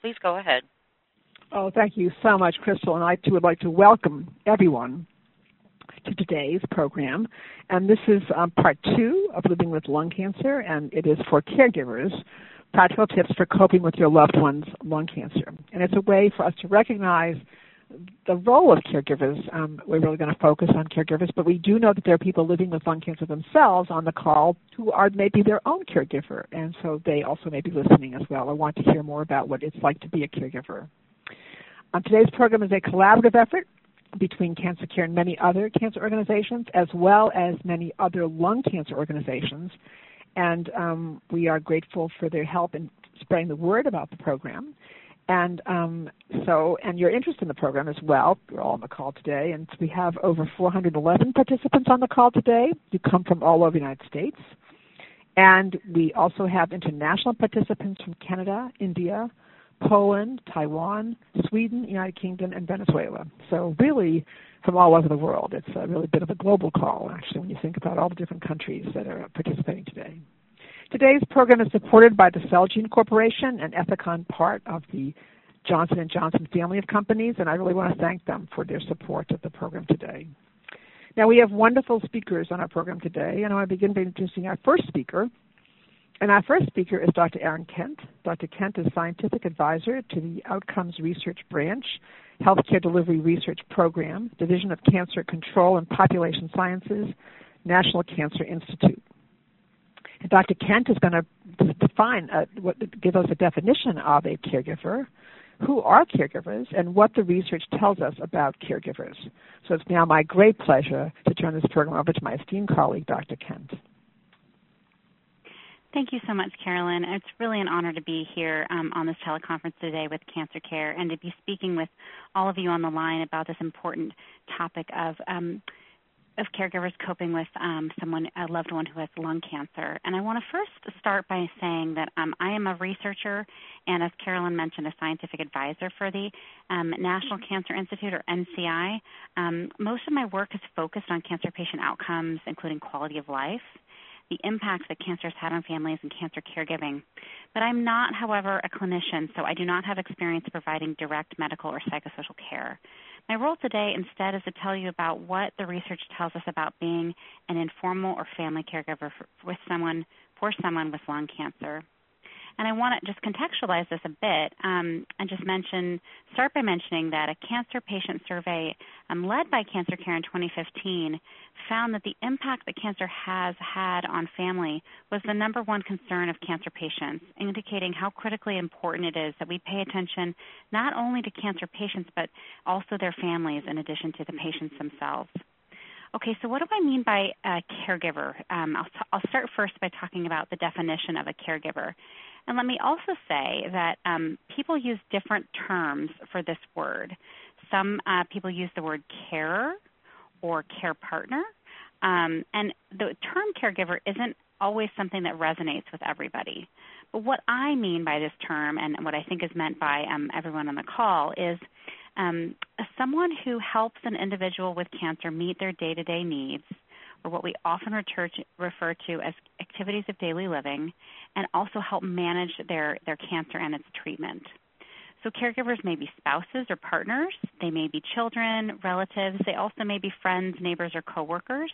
Please go ahead. Oh, thank you so much, Crystal. And I too would like to welcome everyone to today's program. And this is um, part two of Living with Lung Cancer, and it is for caregivers practical tips for coping with your loved one's lung cancer. And it's a way for us to recognize the role of caregivers. Um, we're really going to focus on caregivers, but we do know that there are people living with lung cancer themselves on the call who are maybe their own caregiver, and so they also may be listening as well or want to hear more about what it's like to be a caregiver. Um, today's program is a collaborative effort between Cancer Care and many other cancer organizations, as well as many other lung cancer organizations. And um, we are grateful for their help in spreading the word about the program. And um, so, and your interest in the program as well. You're all on the call today, and we have over 411 participants on the call today. You come from all over the United States, and we also have international participants from Canada, India, Poland, Taiwan, Sweden, United Kingdom, and Venezuela. So really, from all over the world. It's a really bit of a global call, actually, when you think about all the different countries that are participating today. Today's program is supported by the Celgene Corporation and Ethicon, part of the Johnson & Johnson family of companies, and I really want to thank them for their support of the program today. Now, we have wonderful speakers on our program today, and I want to begin by introducing our first speaker. And our first speaker is Dr. Erin Kent. Dr. Kent is Scientific Advisor to the Outcomes Research Branch, Healthcare Delivery Research Program, Division of Cancer Control and Population Sciences, National Cancer Institute. And Dr. Kent is going to define, uh, what, give us a definition of a caregiver, who are caregivers, and what the research tells us about caregivers. So it's now my great pleasure to turn this program over to my esteemed colleague, Dr. Kent. Thank you so much, Carolyn. It's really an honor to be here um, on this teleconference today with Cancer Care and to be speaking with all of you on the line about this important topic of um, of caregivers coping with um, someone, a loved one who has lung cancer. And I want to first start by saying that um, I am a researcher and, as Carolyn mentioned, a scientific advisor for the um, National Cancer Institute, or NCI. Um, most of my work is focused on cancer patient outcomes, including quality of life the impacts that cancer has had on families and cancer caregiving. But I'm not, however, a clinician, so I do not have experience providing direct medical or psychosocial care. My role today instead is to tell you about what the research tells us about being an informal or family caregiver for, with someone for someone with lung cancer. And I want to just contextualize this a bit um, and just mention, start by mentioning that a cancer patient survey um, led by Cancer Care in 2015 found that the impact that cancer has had on family was the number one concern of cancer patients, indicating how critically important it is that we pay attention not only to cancer patients but also their families in addition to the patients themselves. Okay, so what do I mean by a caregiver? Um, I'll, t- I'll, start first by talking about the definition of a caregiver. And let me also say that um, people use different terms for this word. Some uh, people use the word carer or care partner. Um, and the term caregiver isn't always something that resonates with everybody. But what I mean by this term, and what I think is meant by um, everyone on the call, is um, someone who helps an individual with cancer meet their day to day needs or what we often refer to as activities of daily living, and also help manage their, their cancer and its treatment. So, caregivers may be spouses or partners, they may be children, relatives, they also may be friends, neighbors, or coworkers.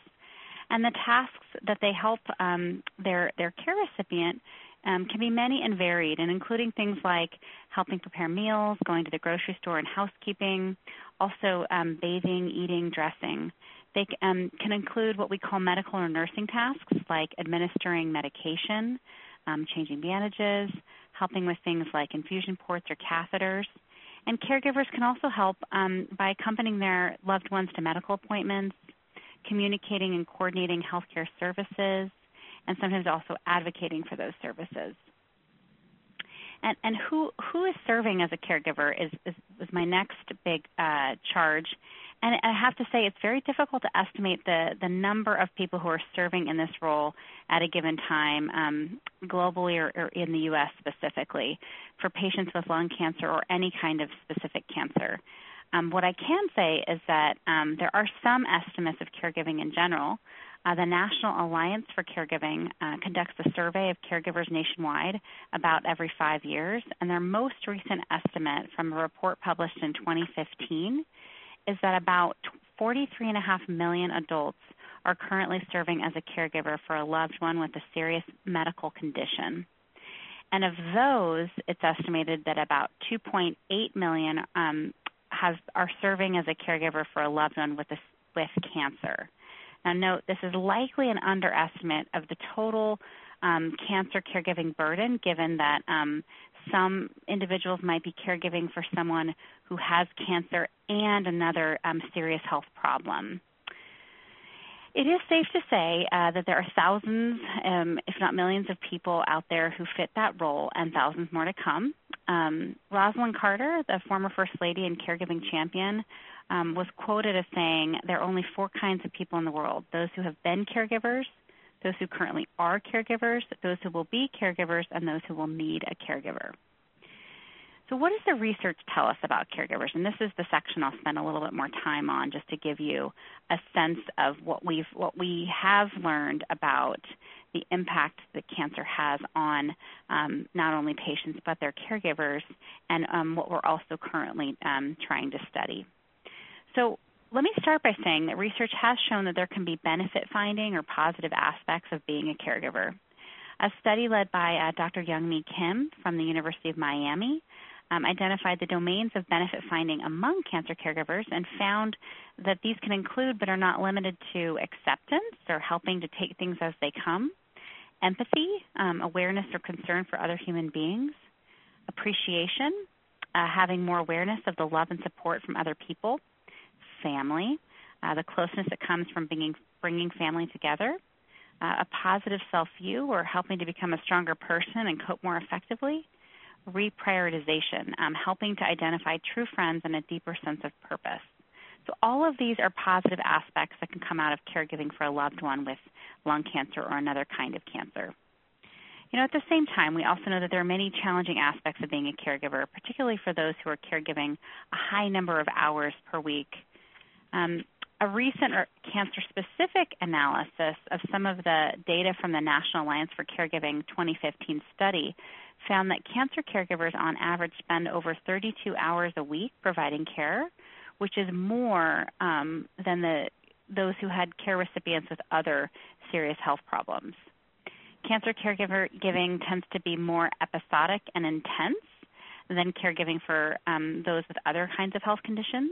And the tasks that they help um, their, their care recipient um, can be many and varied, and including things like helping prepare meals, going to the grocery store, and housekeeping, also um, bathing, eating, dressing. They um, can include what we call medical or nursing tasks like administering medication, um, changing bandages, helping with things like infusion ports or catheters. And caregivers can also help um, by accompanying their loved ones to medical appointments, communicating and coordinating healthcare services, and sometimes also advocating for those services. And, and who who is serving as a caregiver is, is, is my next big uh, charge. And I have to say, it's very difficult to estimate the, the number of people who are serving in this role at a given time, um, globally or, or, in the U.S. specifically, for patients with lung cancer or any kind of specific cancer. Um, what I can say is that um, there are some estimates of caregiving in general. Uh, the National Alliance for Caregiving uh, conducts a survey of caregivers nationwide about every five years, and their most recent estimate from a report published in 2015 is that about 43.5 million adults are currently serving as a caregiver for a loved one with a serious medical condition. And of those, it's estimated that about 2.8 million um, are serving as a caregiver for a loved one with, a, with cancer. Now, note this is likely an underestimate of the total um, cancer caregiving burden, given that um, some individuals might be caregiving for someone who has cancer and another um, serious health problem. It is safe to say uh, that there are thousands, um, if not millions, of people out there who fit that role, and thousands more to come. Um, Rosalynn Carter, the former First Lady and caregiving champion, um, was quoted as saying, There are only four kinds of people in the world those who have been caregivers, those who currently are caregivers, those who will be caregivers, and those who will need a caregiver. So, what does the research tell us about caregivers? And this is the section I'll spend a little bit more time on, just to give you a sense of what we've what we have learned about the impact that cancer has on um, not only patients but their caregivers, and um, what we're also currently um, trying to study. So, let me start by saying that research has shown that there can be benefit finding or positive aspects of being a caregiver. A study led by uh, Dr. Youngmi Kim from the University of Miami um, identified the domains of benefit finding among cancer caregivers and found that these can include but are not limited to acceptance or helping to take things as they come, empathy, um, awareness or concern for other human beings, appreciation, uh, having more awareness of the love and support from other people, family, uh, the closeness that comes from bringing, bringing family together, uh, a positive self view or helping to become a stronger person and cope more effectively, reprioritization, um, helping to identify true friends and a deeper sense of purpose. So, all of these are positive aspects that can come out of caregiving for a loved one with lung cancer or another kind of cancer. You know, at the same time, we also know that there are many challenging aspects of being a caregiver, particularly for those who are caregiving a high number of hours per week. Um, a recent cancer specific analysis of some of the data from the National Alliance for Caregiving 2015 study found that cancer caregivers on average spend over 32 hours a week providing care, which is more um, than the, those who had care recipients with other serious health problems. Cancer caregiver giving tends to be more episodic and intense than caregiving for um, those with other kinds of health conditions.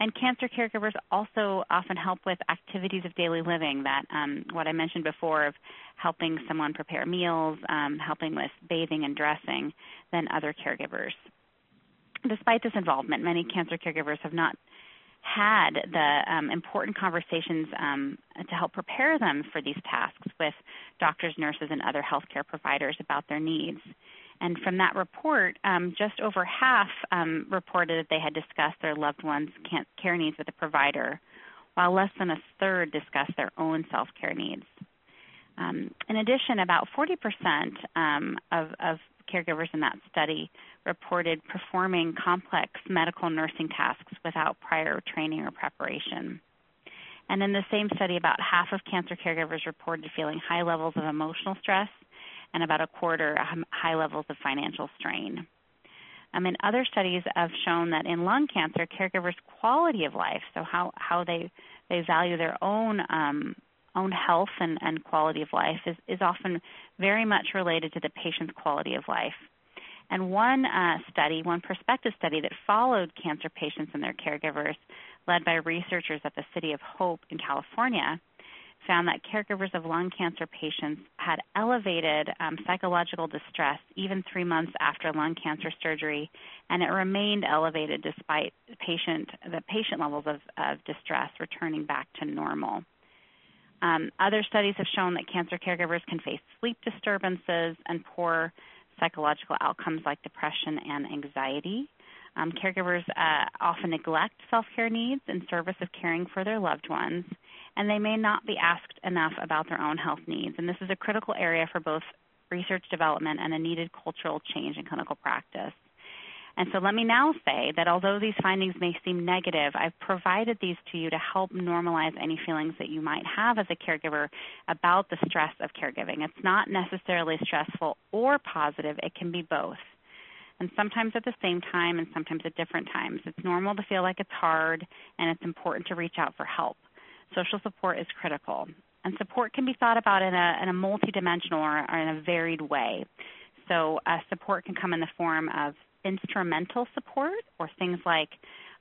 And cancer caregivers also often help with activities of daily living that um, what I mentioned before of helping someone prepare meals, um, helping with bathing and dressing than other caregivers. Despite this involvement, many cancer caregivers have not had the um, important conversations um, to help prepare them for these tasks with doctors, nurses, and other healthcare providers about their needs. And from that report, um, just over half um, reported that they had discussed their loved one's care needs with a provider, while less than a third discussed their own self care needs. Um, in addition, about 40% um, of, of caregivers in that study reported performing complex medical nursing tasks without prior training or preparation. And in the same study, about half of cancer caregivers reported feeling high levels of emotional stress and about a quarter high levels of financial strain. Um, and other studies have shown that in lung cancer, caregivers' quality of life, so how, how they, they value their own um, own health and, and quality of life, is, is often very much related to the patient's quality of life. And one uh, study, one prospective study that followed cancer patients and their caregivers, led by researchers at the City of Hope in California, found that caregivers of lung cancer patients had elevated um, psychological distress even three months after lung cancer surgery, and it remained elevated despite patient the patient levels of, of distress returning back to normal. Um, other studies have shown that cancer caregivers can face sleep disturbances and poor psychological outcomes like depression and anxiety. Um, caregivers uh, often neglect self care needs in service of caring for their loved ones, and they may not be asked enough about their own health needs. And this is a critical area for both research development and a needed cultural change in clinical practice. And so let me now say that although these findings may seem negative, I've provided these to you to help normalize any feelings that you might have as a caregiver about the stress of caregiving. It's not necessarily stressful or positive, it can be both. And sometimes at the same time and sometimes at different times. It's normal to feel like it's hard and it's important to reach out for help. Social support is critical. And support can be thought about in a, in a multidimensional or, or in a varied way. So uh, support can come in the form of instrumental support or things like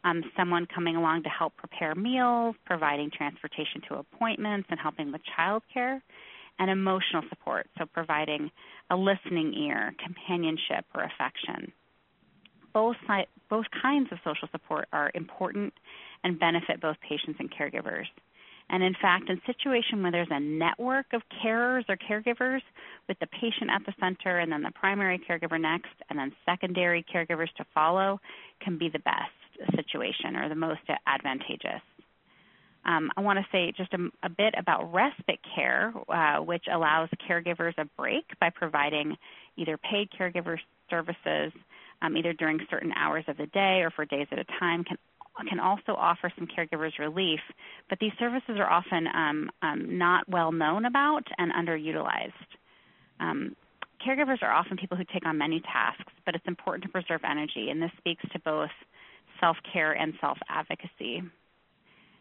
um, someone coming along to help prepare meals, providing transportation to appointments, and helping with childcare, and emotional support, so providing a listening ear, companionship, or affection. Both, both kinds of social support are important and benefit both patients and caregivers. And in fact, in situation where there's a network of carers or caregivers with the patient at the center and then the primary caregiver next and then secondary caregivers to follow can be the best situation or the most advantageous. Um, I want to say just a, a, bit about respite care, uh, which allows caregivers a break by providing either paid caregiver services um, either during certain hours of the day or for days at a time, can can also offer some caregivers relief, but these services are often um, um, not well known about and underutilized. Um, caregivers are often people who take on many tasks, but it's important to preserve energy, and this speaks to both self care and self advocacy.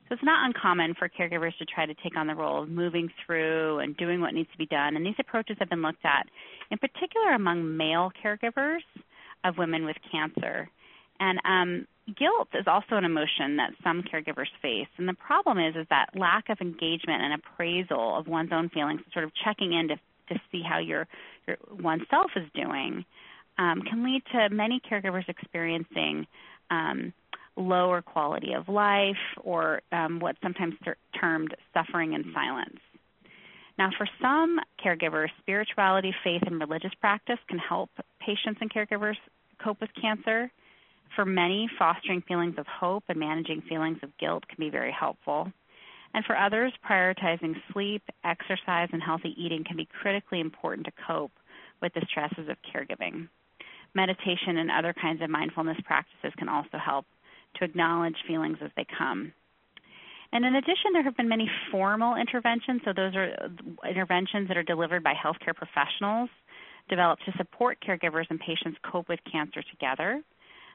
So it's not uncommon for caregivers to try to take on the role of moving through and doing what needs to be done, and these approaches have been looked at in particular among male caregivers of women with cancer. And um, guilt is also an emotion that some caregivers face, and the problem is is that lack of engagement and appraisal of one's own feelings, sort of checking in to to see how your, your oneself is doing, um, can lead to many caregivers experiencing um, lower quality of life or um, what's sometimes ter- termed suffering in silence. Now, for some caregivers, spirituality, faith, and religious practice can help patients and caregivers cope with cancer. For many, fostering feelings of hope and managing feelings of guilt can be very helpful. And for others, prioritizing sleep, exercise, and healthy eating can be critically important to cope with the stresses of caregiving. Meditation and other kinds of mindfulness practices can also help to acknowledge feelings as they come. And in addition, there have been many formal interventions. So, those are interventions that are delivered by healthcare professionals developed to support caregivers and patients cope with cancer together.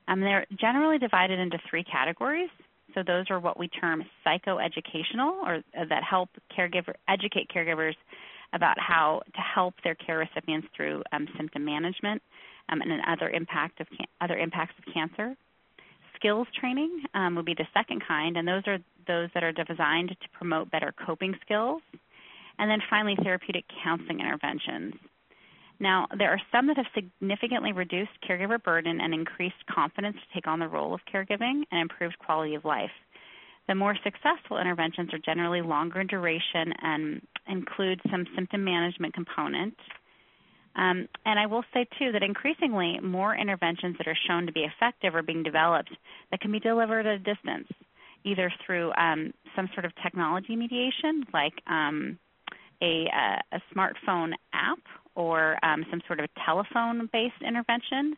Um, they're generally divided into three categories. So those are what we term psychoeducational, or uh, that help caregiver educate caregivers about how to help their care recipients through um, symptom management um, and other impact of can- other impacts of cancer. Skills training um, would be the second kind, and those are those that are designed to promote better coping skills. And then finally, therapeutic counseling interventions. Now, there are some that have significantly reduced caregiver burden and increased confidence to take on the role of caregiving and improved quality of life. The more successful interventions are generally longer in duration and include some symptom management component. Um, and I will say, too, that increasingly more interventions that are shown to be effective are being developed that can be delivered at a distance, either through um, some sort of technology mediation, like um, a, a, smartphone app or um, some sort of telephone-based intervention,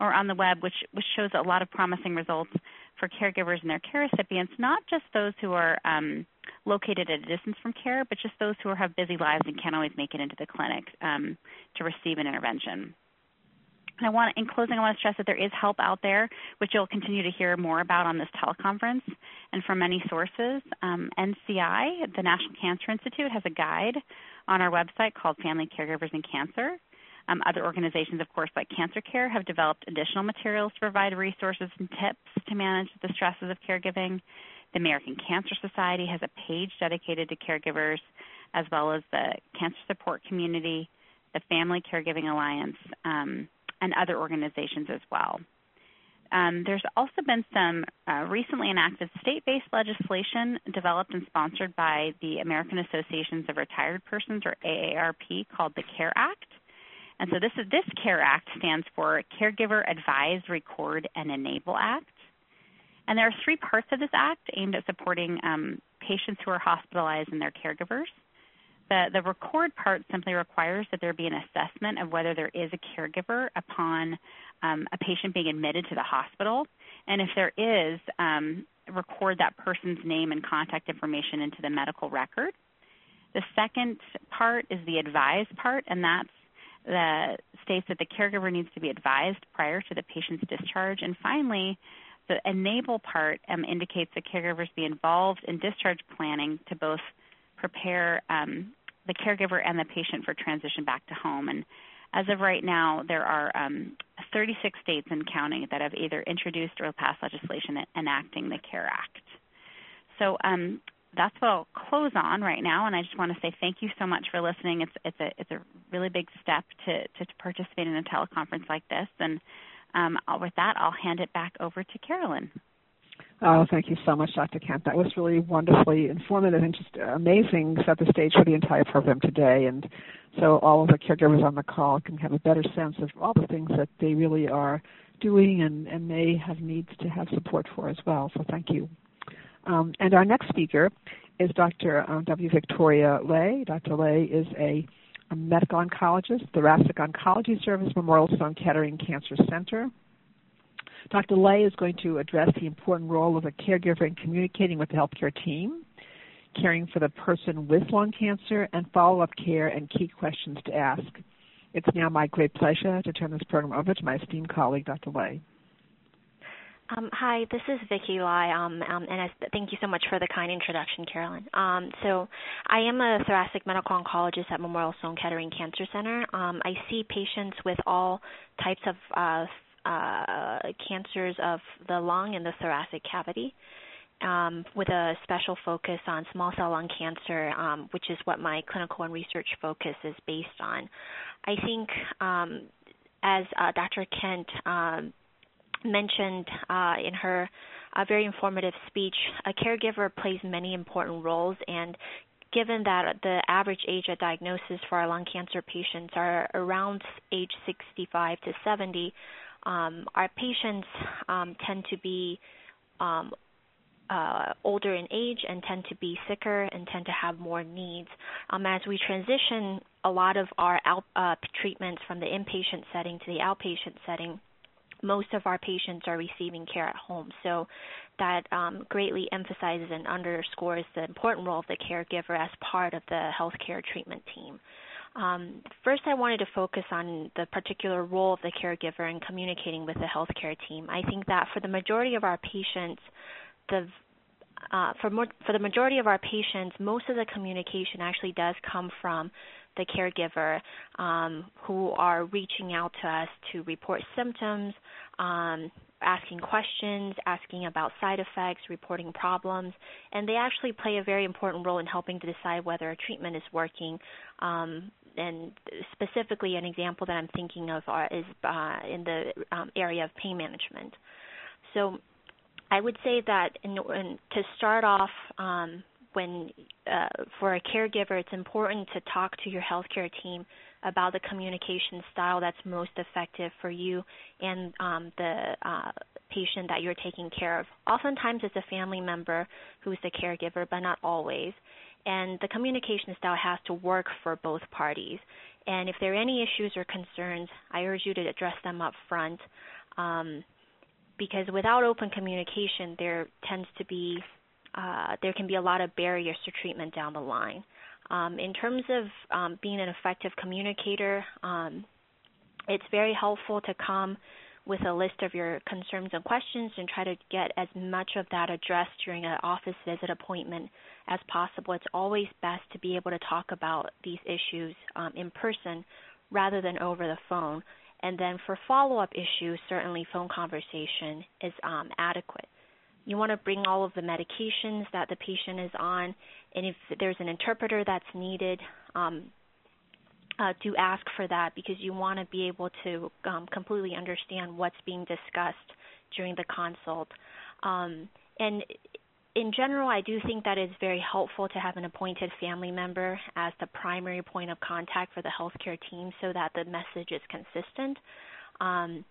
or on the web, which, which shows a lot of promising results for caregivers and their care recipients, not just those who are um, located at a distance from care, but just those who have busy lives and can't always make it into the clinic um, to receive an intervention. And I want, in closing, I want to stress that there is help out there, which you'll continue to hear more about on this teleconference and from many sources. Um, NCI, the National Cancer Institute, has a guide on our website called Family Caregivers and Cancer. Um, other organizations, of course, like Cancer Care, have developed additional materials to provide resources and tips to manage the stresses of caregiving. The American Cancer Society has a page dedicated to caregivers, as well as the cancer support community, the Family Caregiving Alliance, um, and other organizations as well. Um, there's also been some uh, recently enacted state-based legislation developed and sponsored by the American Associations of Retired Persons, or AARP, called the CARE Act. And so this is this CARE Act stands for Caregiver Advise, Record, and Enable Act. And there are three parts of this act aimed at supporting um, patients who are hospitalized and their caregivers. The, the record part simply requires that there be an assessment of whether there is a caregiver upon um, a patient being admitted to the hospital. And if there is, um, record that person's name and contact information into the medical record. The second part is the advise part, and that's the states that the caregiver needs to be advised prior to the patient's discharge. And finally, the enable part um, indicates that caregivers be involved in discharge planning to both prepare um, the caregiver and the patient for transition back to home. And as of right now, there are um, 36 states and counting that have either introduced or passed legislation enacting the CARE Act. So um, that's what I'll close on right now, and I just want to say thank you so much for listening. It's it's a it's a really big step to to, to participate in a teleconference like this, and um, with that, I'll hand it back over to Carolyn. Oh, thank you so much, Dr. Kent. That was really wonderfully informative and just amazing. Set the stage for the entire program today, and so all of the caregivers on the call can have a better sense of all the things that they really are doing and, and may have needs to have support for as well. So thank you. Um, and our next speaker is Dr. Um, w. Victoria Lay. Dr. Lay is a, a medical oncologist, Thoracic Oncology Service, Memorial Sloan Kettering Cancer Center. Dr. Lay is going to address the important role of a caregiver in communicating with the healthcare team, caring for the person with lung cancer, and follow-up care and key questions to ask. It's now my great pleasure to turn this program over to my esteemed colleague, Dr. Lay. Um, hi, this is Vicki Lai, um, um, and I, thank you so much for the kind introduction, Carolyn. Um, so, I am a thoracic medical oncologist at Memorial Sloan Kettering Cancer Center. Um, I see patients with all types of uh, uh, cancers of the lung and the thoracic cavity. Um, with a special focus on small cell lung cancer, which is what my clinical and research focus is based on. I think, as uh, Dr. Kent mentioned uh, in her uh, very informative speech, a caregiver plays many important roles, and given that the average age of diagnosis for our lung cancer patients are around age 65 to 70, um, our patients um, tend to be um, uh, older in age and tend to be sicker and tend to have more needs. Um, as we transition a lot of our out, uh, treatments from the inpatient setting to the outpatient setting, most of our patients are receiving care at home. So that um, greatly emphasizes and underscores the important role of the caregiver as part of the healthcare treatment team. Um, first, I wanted to focus on the particular role of the caregiver in communicating with the healthcare team. I think that for the majority of our patients, the uh, for, more, for the majority of our patients, most of the communication actually does come from the caregiver um, who are reaching out to us to report symptoms, um, asking questions, asking about side effects, reporting problems, and they actually play a very important role in helping to decide whether a treatment is working. Um, and specifically, an example that I'm thinking of are, is uh, in the um, area of pain management. So, I would say that in, in, to start off, um, when uh, for a caregiver, it's important to talk to your healthcare team about the communication style that's most effective for you and um, the uh, patient that you're taking care of. Oftentimes, it's a family member who's the caregiver, but not always. And the communication style has to work for both parties. And if there are any issues or concerns, I urge you to address them up front. Um, because without open communication, there tends to be uh, there can be a lot of barriers to treatment down the line. Um, in terms of um, being an effective communicator, um, it's very helpful to come with a list of your concerns and questions and try to get as much of that addressed during an office visit appointment as possible. It's always best to be able to talk about these issues um, in person rather than over the phone. And then for follow up issues, certainly phone conversation is um, adequate. You want to bring all of the medications that the patient is on, and if there's an interpreter that's needed, um, uh, do ask for that because you want to be able to um, completely understand what's being discussed during the consult. Um, and in general, I do think that it's very helpful to have an appointed family member as the primary point of contact for the healthcare team so that the message is consistent. Um,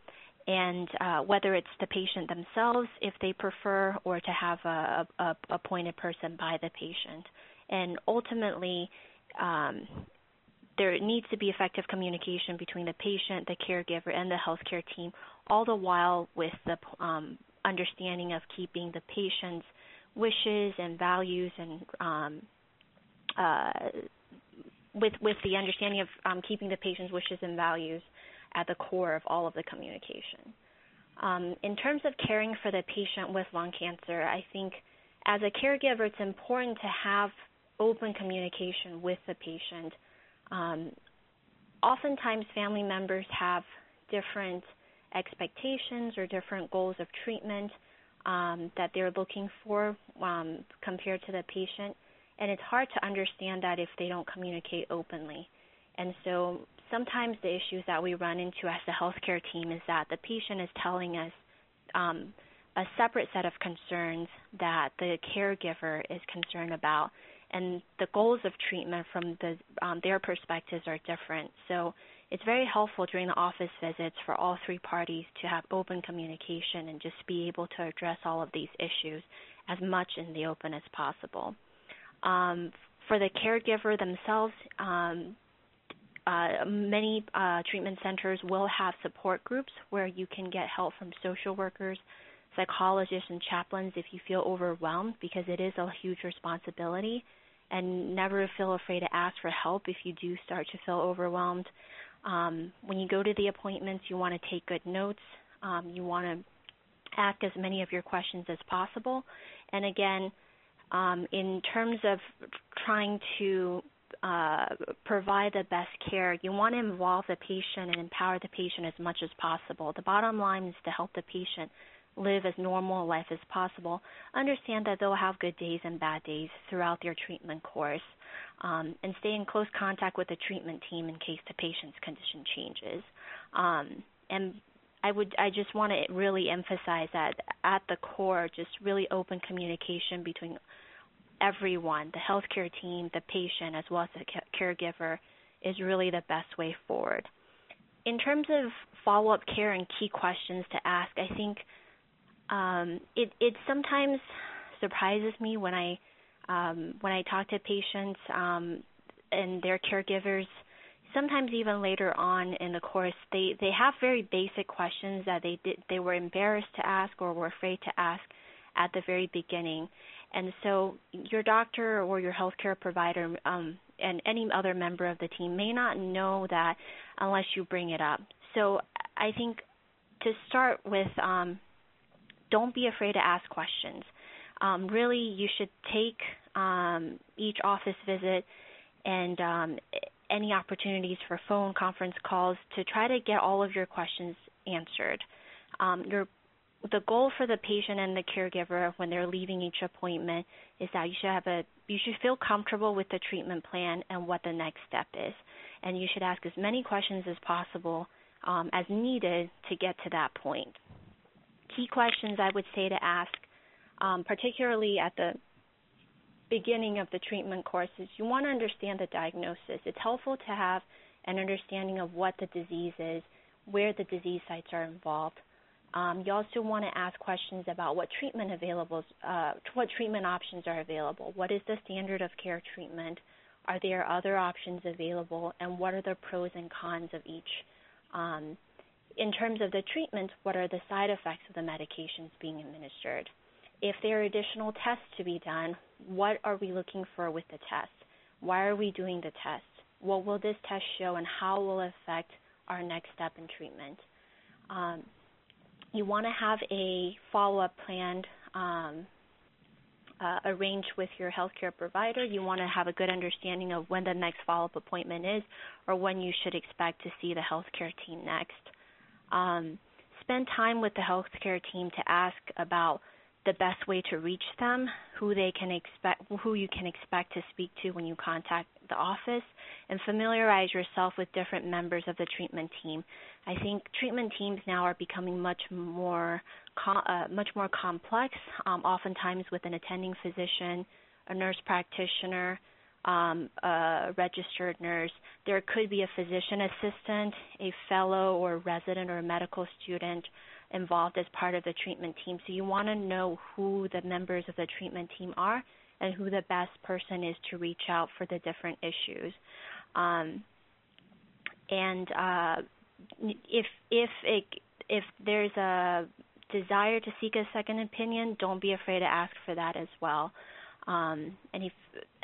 and uh, whether it's the patient themselves, if they prefer, or to have a, a, appointed person by the patient. And ultimately, um, there needs to be effective communication between the patient, the caregiver, and the healthcare team, all the while with the um, understanding of keeping the patient's wishes and values and um, uh, with with the understanding of um, keeping the patient's wishes and values at the core of all of the communication. Um, in terms of caring for the patient with lung cancer, I think as a caregiver, it's important to have open communication with the patient. Um, oftentimes, family members have different expectations or different goals of treatment um, that they're looking for um, compared to the patient, and it's hard to understand that if they don't communicate openly. And so sometimes the issues that we run into as the healthcare team is that the patient is telling us um, a separate set of concerns that the caregiver is concerned about, and the goals of treatment from the, um, their perspectives are different. So it's very helpful during the office visits for all three parties to have open communication and just be able to address all of these issues as much in the open as possible. Um, for the caregiver themselves, um, uh, many uh, treatment centers will have support groups where you can get help from social workers, psychologists, and chaplains if you feel overwhelmed because it is a huge responsibility. And never feel afraid to ask for help if you do start to feel overwhelmed. Um, when you go to the appointments, you want to take good notes. Um, you want to ask as many of your questions as possible. And again, um, in terms of trying to uh, provide the best care, you want to involve the patient and empower the patient as much as possible. The bottom line is to help the patient live as normal a life as possible. Understand that they'll have good days and bad days throughout their treatment course, um, and stay in close contact with the treatment team in case the patient's condition changes. Um, and I would I just want to really emphasize that at the core, just really open communication between everyone, the healthcare team, the patient, as well as the caregiver, is really the best way forward. In terms of follow up care and key questions to ask, I think um, it, it sometimes surprises me when I um, when I talk to patients um, and their caregivers. Sometimes even later on in the course, they, they have very basic questions that they did they were embarrassed to ask or were afraid to ask at the very beginning. And so your doctor or your healthcare provider um, and any other member of the team may not know that unless you bring it up. So I think to start with, um, don't be afraid to ask questions. Um, really, you should take um, each office visit and um, any opportunities for phone conference calls to try to get all of your questions answered. Um, your the goal for the patient and the caregiver when they're leaving each appointment is that you should have a you should feel comfortable with the treatment plan and what the next step is, and you should ask as many questions as possible um, as needed to get to that point. Key questions I would say to ask, um, particularly at the beginning of the treatment course, is you want to understand the diagnosis. It's helpful to have an understanding of what the disease is, where the disease sites are involved um, you also want to ask questions about what treatment available, uh, what treatment options are available. What is the standard of care treatment? Are there other options available, and what are the pros and cons of each? Um, in terms of the treatment, what are the side effects of the medications being administered? If there are additional tests to be done, what are we looking for with the test? Why are we doing the test? What will this test show, and how will it affect our next step in treatment? Um, you want to have a follow-up plan um, uh, arranged with your healthcare provider. You want to have a good understanding of when the next follow-up appointment is, or when you should expect to see the healthcare team next. Um, spend time with the healthcare team to ask about the best way to reach them, who they can expect, who you can expect to speak to when you contact the office, and familiarize yourself with different members of the treatment team. I think treatment teams now are becoming much more uh, much more complex, um, oftentimes with an attending physician, a nurse practitioner, um, a registered nurse. There could be a physician assistant, a fellow or resident or medical student involved as part of the treatment team. So you want to know who the members of the treatment team are and who the best person is to reach out for the different issues. Um, and uh, if if it, if there's a desire to seek a second opinion, don't be afraid to ask for that as well. Um, and if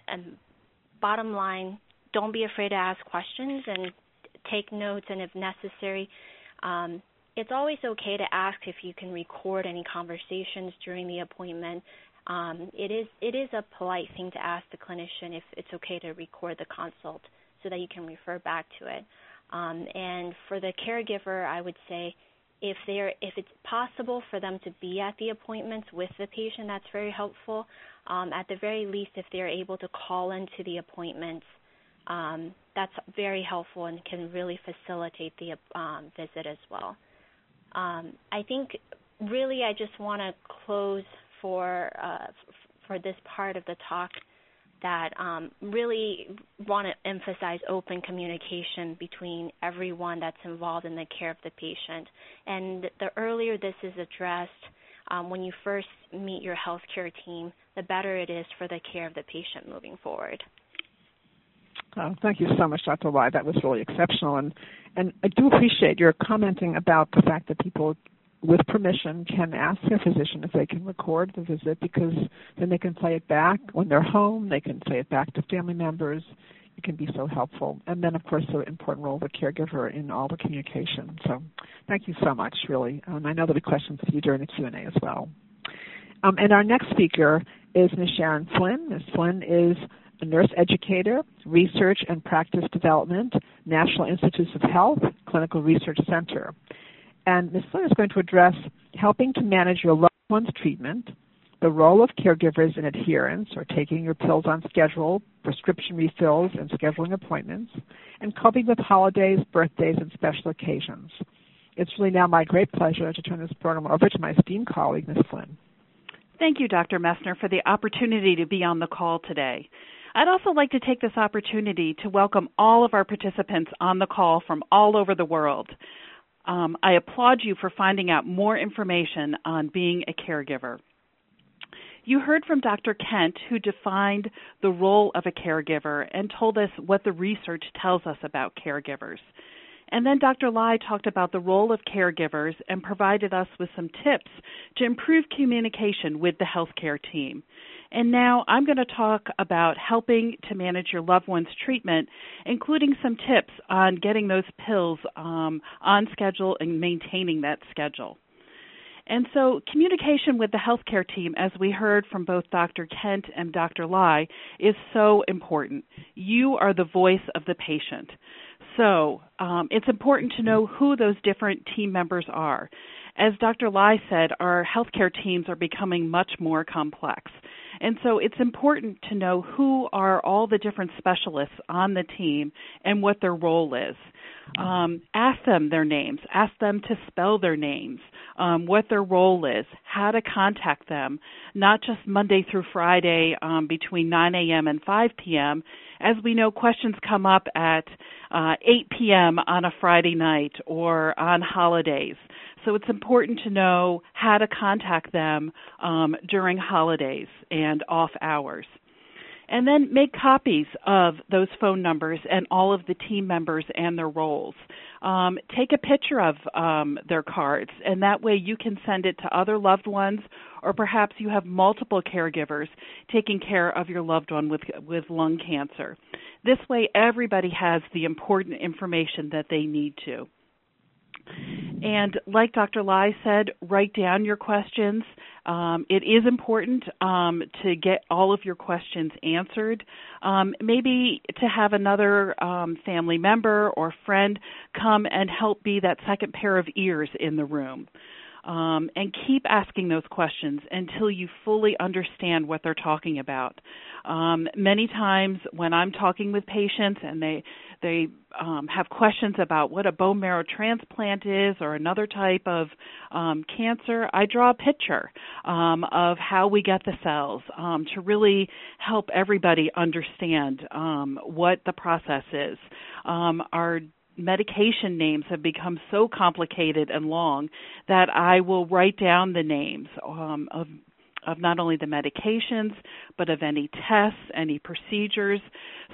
and bottom line, don't be afraid to ask questions and take notes, and if necessary, um, it's always okay to ask if you can record any conversations during the appointment. Um, it is it is a polite thing to ask the clinician if it's okay to record the consult so that you can refer back to it. Um, and for the caregiver, I would say if they're if it's possible for them to be at the appointments with the patient, that's very helpful. Um, at the very least, if they're able to call into the appointments, um, that's very helpful and can really facilitate the um, visit as well. Um, I think really I just want to close for uh, for this part of the talk that um, really want to emphasize open communication between everyone that's involved in the care of the patient. And the earlier this is addressed, um, when you first meet your healthcare team, the better it is for the care of the patient moving forward. Uh, thank you so much, Dr. Lai. That was really exceptional, and and I do appreciate your commenting about the fact that people with permission, can ask their physician if they can record the visit because then they can play it back when they're home. They can play it back to family members. It can be so helpful. And then, of course, the important role of the caregiver in all the communication. So thank you so much, really. Um, I know there'll be questions for you during the Q&A as well. Um, and our next speaker is Ms. Sharon Flynn. Ms. Flynn is a nurse educator, research and practice development, National Institutes of Health, Clinical Research Center. And Ms. Flynn is going to address helping to manage your loved one's treatment, the role of caregivers in adherence or taking your pills on schedule, prescription refills, and scheduling appointments, and coping with holidays, birthdays, and special occasions. It's really now my great pleasure to turn this program over to my esteemed colleague, Ms. Flynn. Thank you, Dr. Messner, for the opportunity to be on the call today. I'd also like to take this opportunity to welcome all of our participants on the call from all over the world. Um, I applaud you for finding out more information on being a caregiver. You heard from Dr. Kent, who defined the role of a caregiver and told us what the research tells us about caregivers. And then Dr. Lai talked about the role of caregivers and provided us with some tips to improve communication with the healthcare team. And now I'm going to talk about helping to manage your loved one's treatment, including some tips on getting those pills um, on schedule and maintaining that schedule. And so, communication with the healthcare team, as we heard from both Dr. Kent and Dr. Lai, is so important. You are the voice of the patient. So, um, it's important to know who those different team members are. As Dr. Lai said, our healthcare teams are becoming much more complex. And so it's important to know who are all the different specialists on the team and what their role is. Um, ask them their names, ask them to spell their names, um, what their role is, how to contact them, not just Monday through Friday um, between 9 a.m. and 5 p.m. As we know, questions come up at uh, 8 p.m. on a Friday night or on holidays. So it's important to know how to contact them um, during holidays and off hours. And then make copies of those phone numbers and all of the team members and their roles. Um, take a picture of um, their cards, and that way you can send it to other loved ones, or perhaps you have multiple caregivers taking care of your loved one with with lung cancer. This way, everybody has the important information that they need to. And like Dr. Lai said, write down your questions. Um, it is important um, to get all of your questions answered. Um, maybe to have another um, family member or friend come and help be that second pair of ears in the room. Um, and keep asking those questions until you fully understand what they're talking about. Um, many times when I'm talking with patients and they they um, have questions about what a bone marrow transplant is or another type of um, cancer, I draw a picture um, of how we get the cells um, to really help everybody understand um, what the process is. Um, our medication names have become so complicated and long that I will write down the names um, of of not only the medications, but of any tests, any procedures,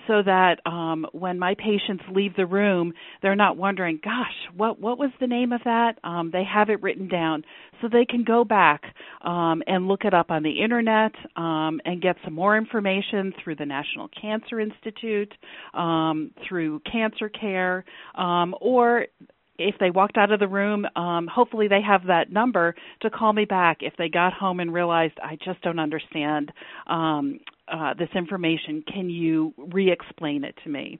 so that um, when my patients leave the room, they're not wondering, gosh, what, what was the name of that? Um, they have it written down so they can go back um, and look it up on the internet um, and get some more information through the National Cancer Institute, um, through Cancer Care, um, or if they walked out of the room, um, hopefully they have that number to call me back if they got home and realized I just don't understand um, uh, this information. Can you re-explain it to me?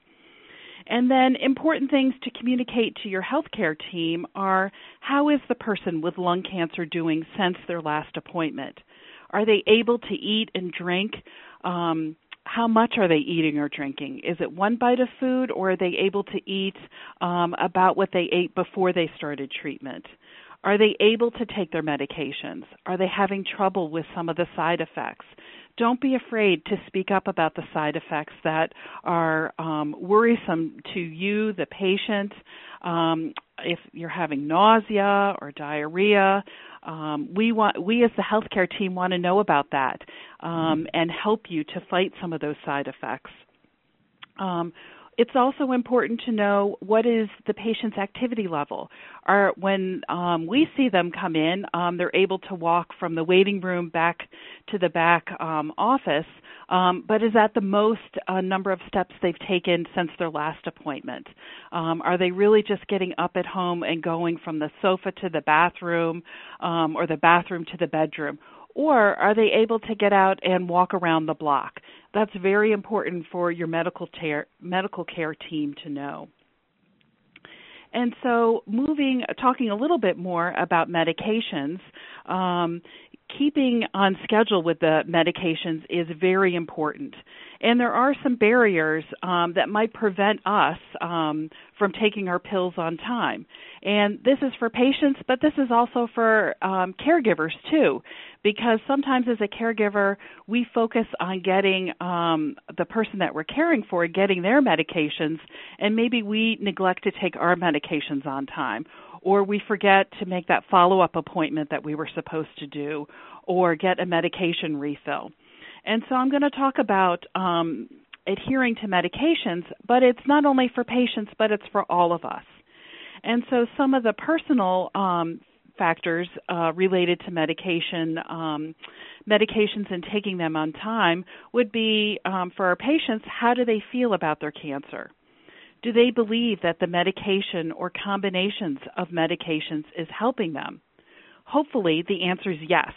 And then important things to communicate to your healthcare team are how is the person with lung cancer doing since their last appointment? Are they able to eat and drink? Um, how much are they eating or drinking? Is it one bite of food, or are they able to eat um, about what they ate before they started treatment? Are they able to take their medications? Are they having trouble with some of the side effects? Don't be afraid to speak up about the side effects that are um, worrisome to you, the patient. Um, if you're having nausea or diarrhea, um, we want we as the healthcare team want to know about that um, and help you to fight some of those side effects. Um, it's also important to know what is the patient's activity level. Are when um, we see them come in, um, they're able to walk from the waiting room back to the back um, office, um, but is that the most uh, number of steps they've taken since their last appointment? Um, are they really just getting up at home and going from the sofa to the bathroom um, or the bathroom to the bedroom? Or are they able to get out and walk around the block? That's very important for your medical, ter- medical care team to know. And so, moving, talking a little bit more about medications, um, keeping on schedule with the medications is very important. And there are some barriers um, that might prevent us um, from taking our pills on time. And this is for patients, but this is also for um, caregivers too, because sometimes as a caregiver, we focus on getting um, the person that we're caring for getting their medications, and maybe we neglect to take our medications on time or we forget to make that follow up appointment that we were supposed to do, or get a medication refill. And so I'm going to talk about um, adhering to medications, but it's not only for patients, but it's for all of us. And so some of the personal um, factors uh, related to medication, um, medications and taking them on time would be um, for our patients, how do they feel about their cancer? Do they believe that the medication or combinations of medications is helping them? Hopefully, the answer is yes.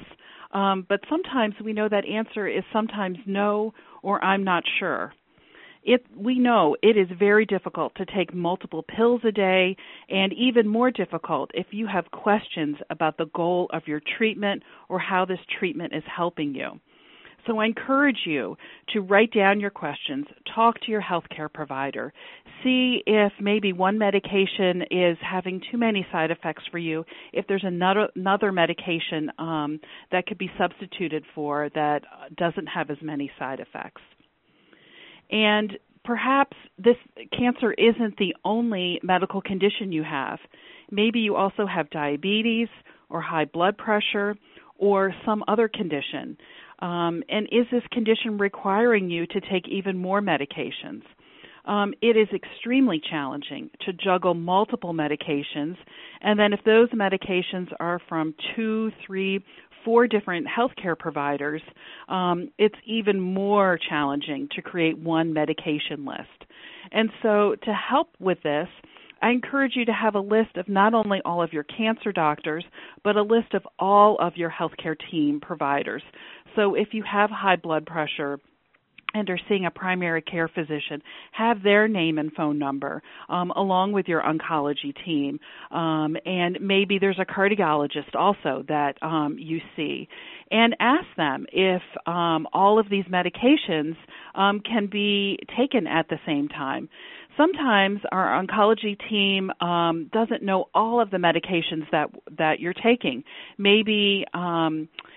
Um, but sometimes we know that answer is sometimes no or I'm not sure. It, we know it is very difficult to take multiple pills a day, and even more difficult if you have questions about the goal of your treatment or how this treatment is helping you. So I encourage you to write down your questions, talk to your healthcare provider, see if maybe one medication is having too many side effects for you, if there's another another medication um, that could be substituted for that doesn't have as many side effects. And perhaps this cancer isn't the only medical condition you have. Maybe you also have diabetes or high blood pressure or some other condition. Um, and is this condition requiring you to take even more medications? Um, it is extremely challenging to juggle multiple medications, and then if those medications are from two, three, four different healthcare providers, um, it's even more challenging to create one medication list. And so, to help with this, I encourage you to have a list of not only all of your cancer doctors, but a list of all of your healthcare team providers. So if you have high blood pressure, and are seeing a primary care physician, have their name and phone number um, along with your oncology team. Um, and maybe there's a cardiologist also that um, you see. And ask them if um, all of these medications um, can be taken at the same time sometimes our oncology team um, doesn't know all of the medications that that you're taking. Maybe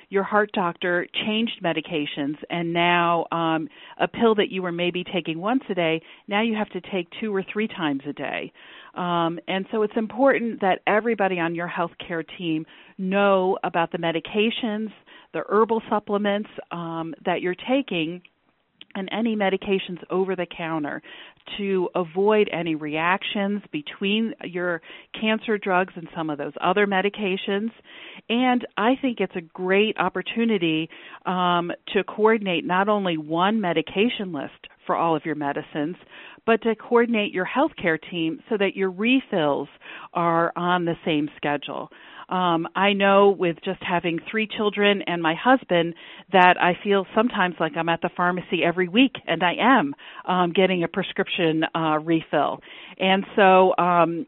your heart doctor changed medications, and now um, a pill that you were maybe taking once a day, now you have to take two or three times a day. Um, and so it's important that everybody on your healthcare team know about the medications, the herbal supplements um, that you're taking and any medications over the counter to avoid any reactions between your cancer drugs and some of those other medications. And I think it's a great opportunity um, to coordinate not only one medication list for all of your medicines, but to coordinate your healthcare team so that your refills are on the same schedule. Um, I know with just having three children and my husband that I feel sometimes like I'm at the pharmacy every week, and I am um, getting a prescription uh, refill. And so um,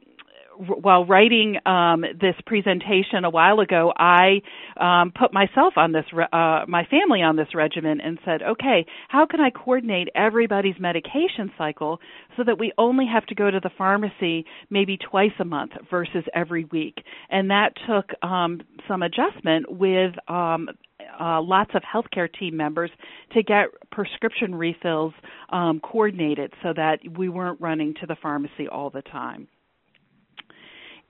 while writing um, this presentation a while ago, I um, put myself on this, re- uh, my family on this regimen, and said, okay, how can I coordinate everybody's medication cycle so that we only have to go to the pharmacy maybe twice a month versus every week? And that took um, some adjustment with um, uh, lots of healthcare team members to get prescription refills um, coordinated so that we weren't running to the pharmacy all the time.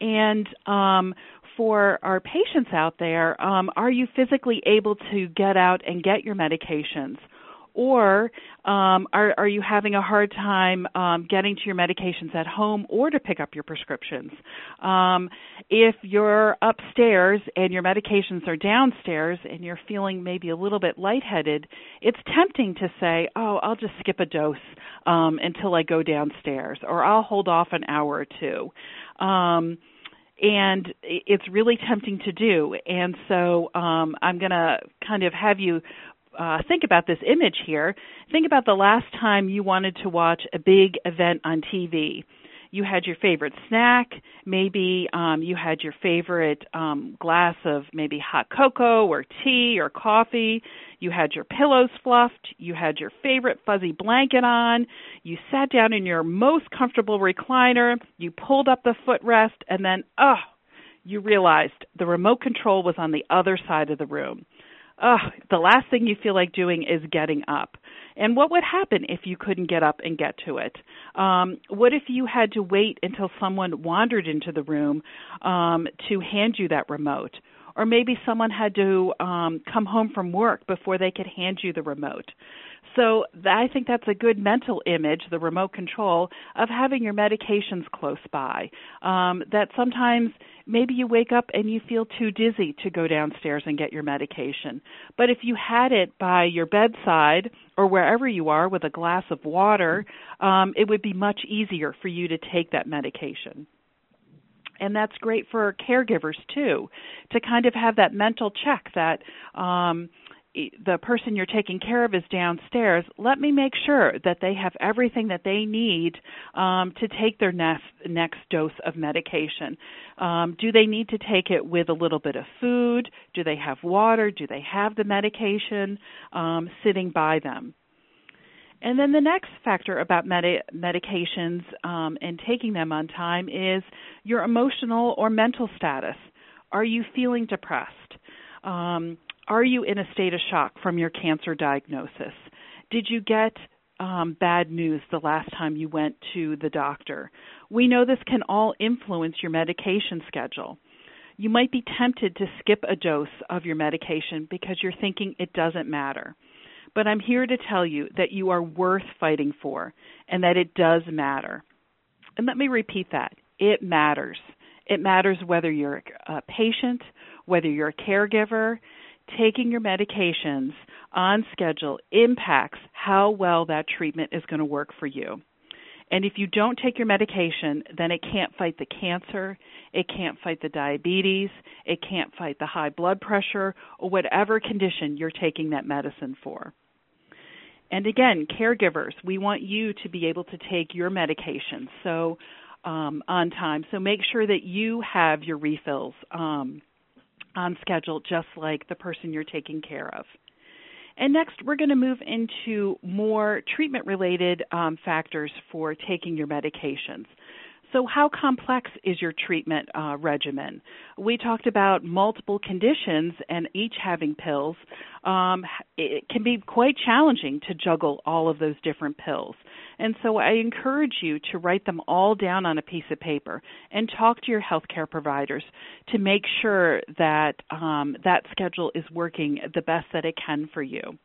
And um, for our patients out there, um, are you physically able to get out and get your medications? Or um, are, are, you having a hard time um, getting to your medications at home or to pick up your prescriptions? Um, if you're upstairs and your medications are downstairs and you're feeling maybe a little bit lightheaded, it's tempting to say, oh, I'll just skip a dose um, until I go downstairs, or I'll hold off an hour or two. Um, and it's really tempting to do. And so um, I'm going to kind of have you uh, think about this image here. Think about the last time you wanted to watch a big event on TV you had your favorite snack, maybe um, you had your favorite um, glass of maybe hot cocoa or tea or coffee, you had your pillows fluffed, you had your favorite fuzzy blanket on, you sat down in your most comfortable recliner, you pulled up the footrest, and then, oh, you realized the remote control was on the other side of the room. Oh, the last thing you feel like doing is getting up. And what would happen if you couldn't get up and get to it? Um, what if you had to wait until someone wandered into the room um, to hand you that remote? Or maybe someone had to um, come home from work before they could hand you the remote. So I think that's a good mental image, the remote control, of having your medications close by. Um, that sometimes maybe you wake up and you feel too dizzy to go downstairs and get your medication. But if you had it by your bedside or wherever you are with a glass of water, um, it would be much easier for you to take that medication and that's great for caregivers too to kind of have that mental check that um the person you're taking care of is downstairs, let me make sure that they have everything that they need um, to take their next, next dose of medication. Um, do they need to take it with a little bit of food? Do they have water? Do they have the medication um, sitting by them? And then the next factor about med- medications um, and taking them on time is your emotional or mental status. Are you feeling depressed? Um, are you in a state of shock from your cancer diagnosis? Did you get um, bad news the last time you went to the doctor? We know this can all influence your medication schedule. You might be tempted to skip a dose of your medication because you're thinking it doesn't matter. But I'm here to tell you that you are worth fighting for and that it does matter. And let me repeat that it matters. It matters whether you're a patient, whether you're a caregiver, taking your medications on schedule impacts how well that treatment is going to work for you. And if you don't take your medication, then it can't fight the cancer, it can't fight the diabetes, it can't fight the high blood pressure, or whatever condition you're taking that medicine for. and again, caregivers, we want you to be able to take your medications so um, on time. So make sure that you have your refills um, on schedule, just like the person you're taking care of. And next, we're going to move into more treatment related um, factors for taking your medications. So, how complex is your treatment uh, regimen? We talked about multiple conditions and each having pills. Um, it can be quite challenging to juggle all of those different pills. And so, I encourage you to write them all down on a piece of paper and talk to your healthcare providers to make sure that um, that schedule is working the best that it can for you.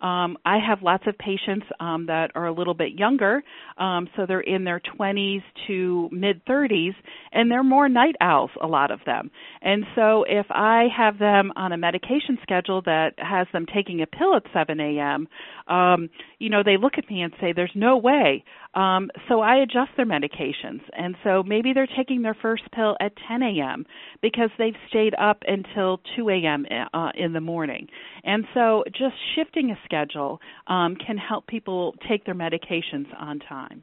Um, I have lots of patients um, that are a little bit younger, um, so they're in their 20s to mid 30s, and they're more night owls, a lot of them. And so if I have them on a medication schedule that has them taking a pill at 7 a.m., um, you know, they look at me and say, "There's no way." Um, so I adjust their medications, and so maybe they're taking their first pill at 10 a.m. because they've stayed up until 2 a.m. Uh, in the morning, and so just shifting a schedule um, can help people take their medications on time.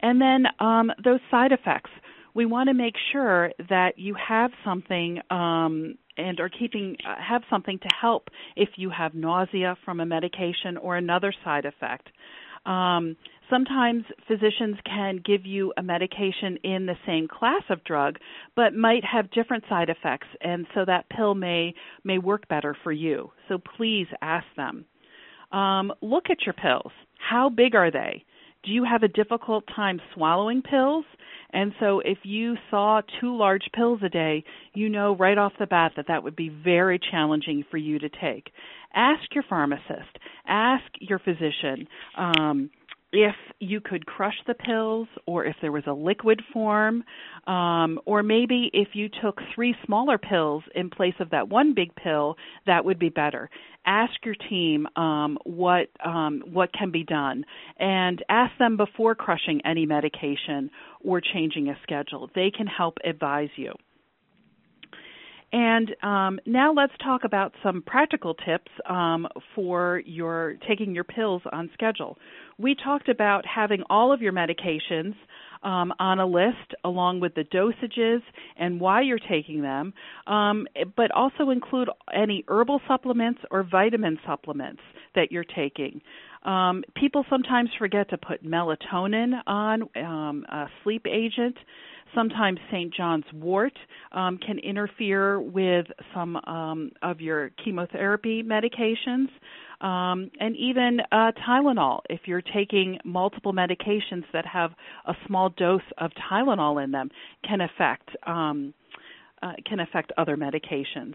And then um, those side effects. We want to make sure that you have something um, and are keeping uh, have something to help if you have nausea from a medication or another side effect. Um, sometimes physicians can give you a medication in the same class of drug, but might have different side effects, and so that pill may may work better for you. So please ask them. Um, look at your pills. How big are they? Do you have a difficult time swallowing pills? And so if you saw two large pills a day, you know right off the bat that that would be very challenging for you to take. Ask your pharmacist, ask your physician. Um, if you could crush the pills or if there was a liquid form um, or maybe if you took three smaller pills in place of that one big pill that would be better. Ask your team um, what um, what can be done. And ask them before crushing any medication or changing a schedule. They can help advise you and um, now let's talk about some practical tips um, for your taking your pills on schedule we talked about having all of your medications um, on a list along with the dosages and why you're taking them, um, but also include any herbal supplements or vitamin supplements that you're taking. Um, people sometimes forget to put melatonin on, um, a sleep agent. Sometimes St. John's wort um, can interfere with some um, of your chemotherapy medications um, and even uh, Tylenol. If you're taking multiple medications that have a small dose of Tylenol in them, can affect um, uh, can affect other medications.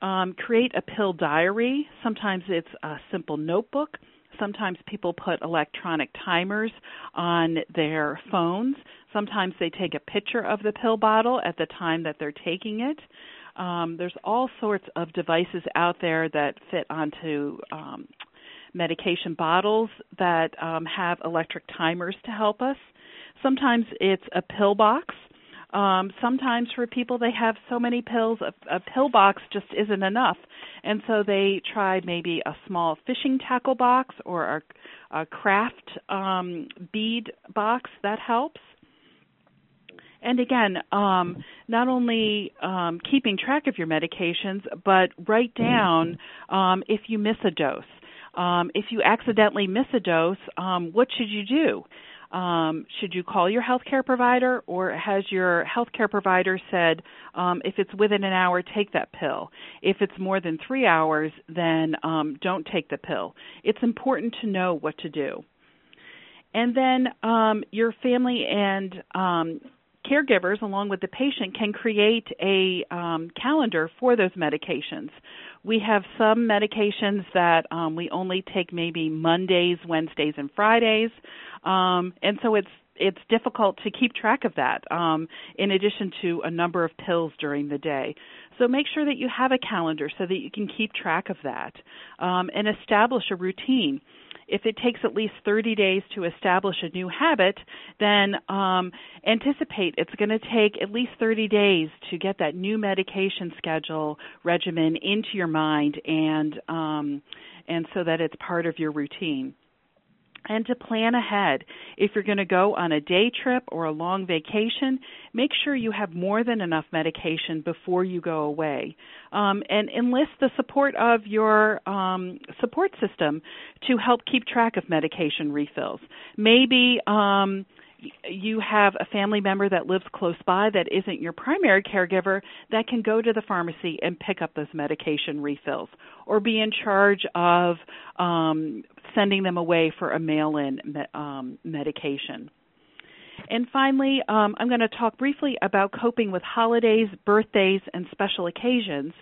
Um, create a pill diary. Sometimes it's a simple notebook. Sometimes people put electronic timers on their phones. Sometimes they take a picture of the pill bottle at the time that they're taking it. Um, there's all sorts of devices out there that fit onto um, medication bottles that um, have electric timers to help us. Sometimes it's a pill box. Um, sometimes for people they have so many pills, a, a pill box just isn't enough, and so they try maybe a small fishing tackle box or a, a craft um, bead box that helps. And again, um, not only um, keeping track of your medications, but write down um, if you miss a dose. Um, if you accidentally miss a dose, um, what should you do? Um, should you call your healthcare provider, or has your healthcare provider said, um, if it's within an hour, take that pill? If it's more than three hours, then um, don't take the pill. It's important to know what to do. And then um, your family and um, caregivers, along with the patient, can create a um, calendar for those medications. We have some medications that um, we only take maybe Mondays, Wednesdays, and Fridays, um, and so it's it's difficult to keep track of that. Um, in addition to a number of pills during the day, so make sure that you have a calendar so that you can keep track of that um, and establish a routine if it takes at least 30 days to establish a new habit, then um, anticipate it's going to take at least 30 days to get that new medication schedule regimen into your mind and um, and so that it's part of your routine and to plan ahead. If you're going to go on a day trip or a long vacation, make sure you have more than enough medication before you go away. Um, and enlist the support of your um, support system to help keep track of medication refills. Maybe um, you have a family member that lives close by that isn't your primary caregiver that can go to the pharmacy and pick up those medication refills or be in charge of um, sending them away for a mail in um, medication. And finally, um, I'm going to talk briefly about coping with holidays, birthdays, and special occasions.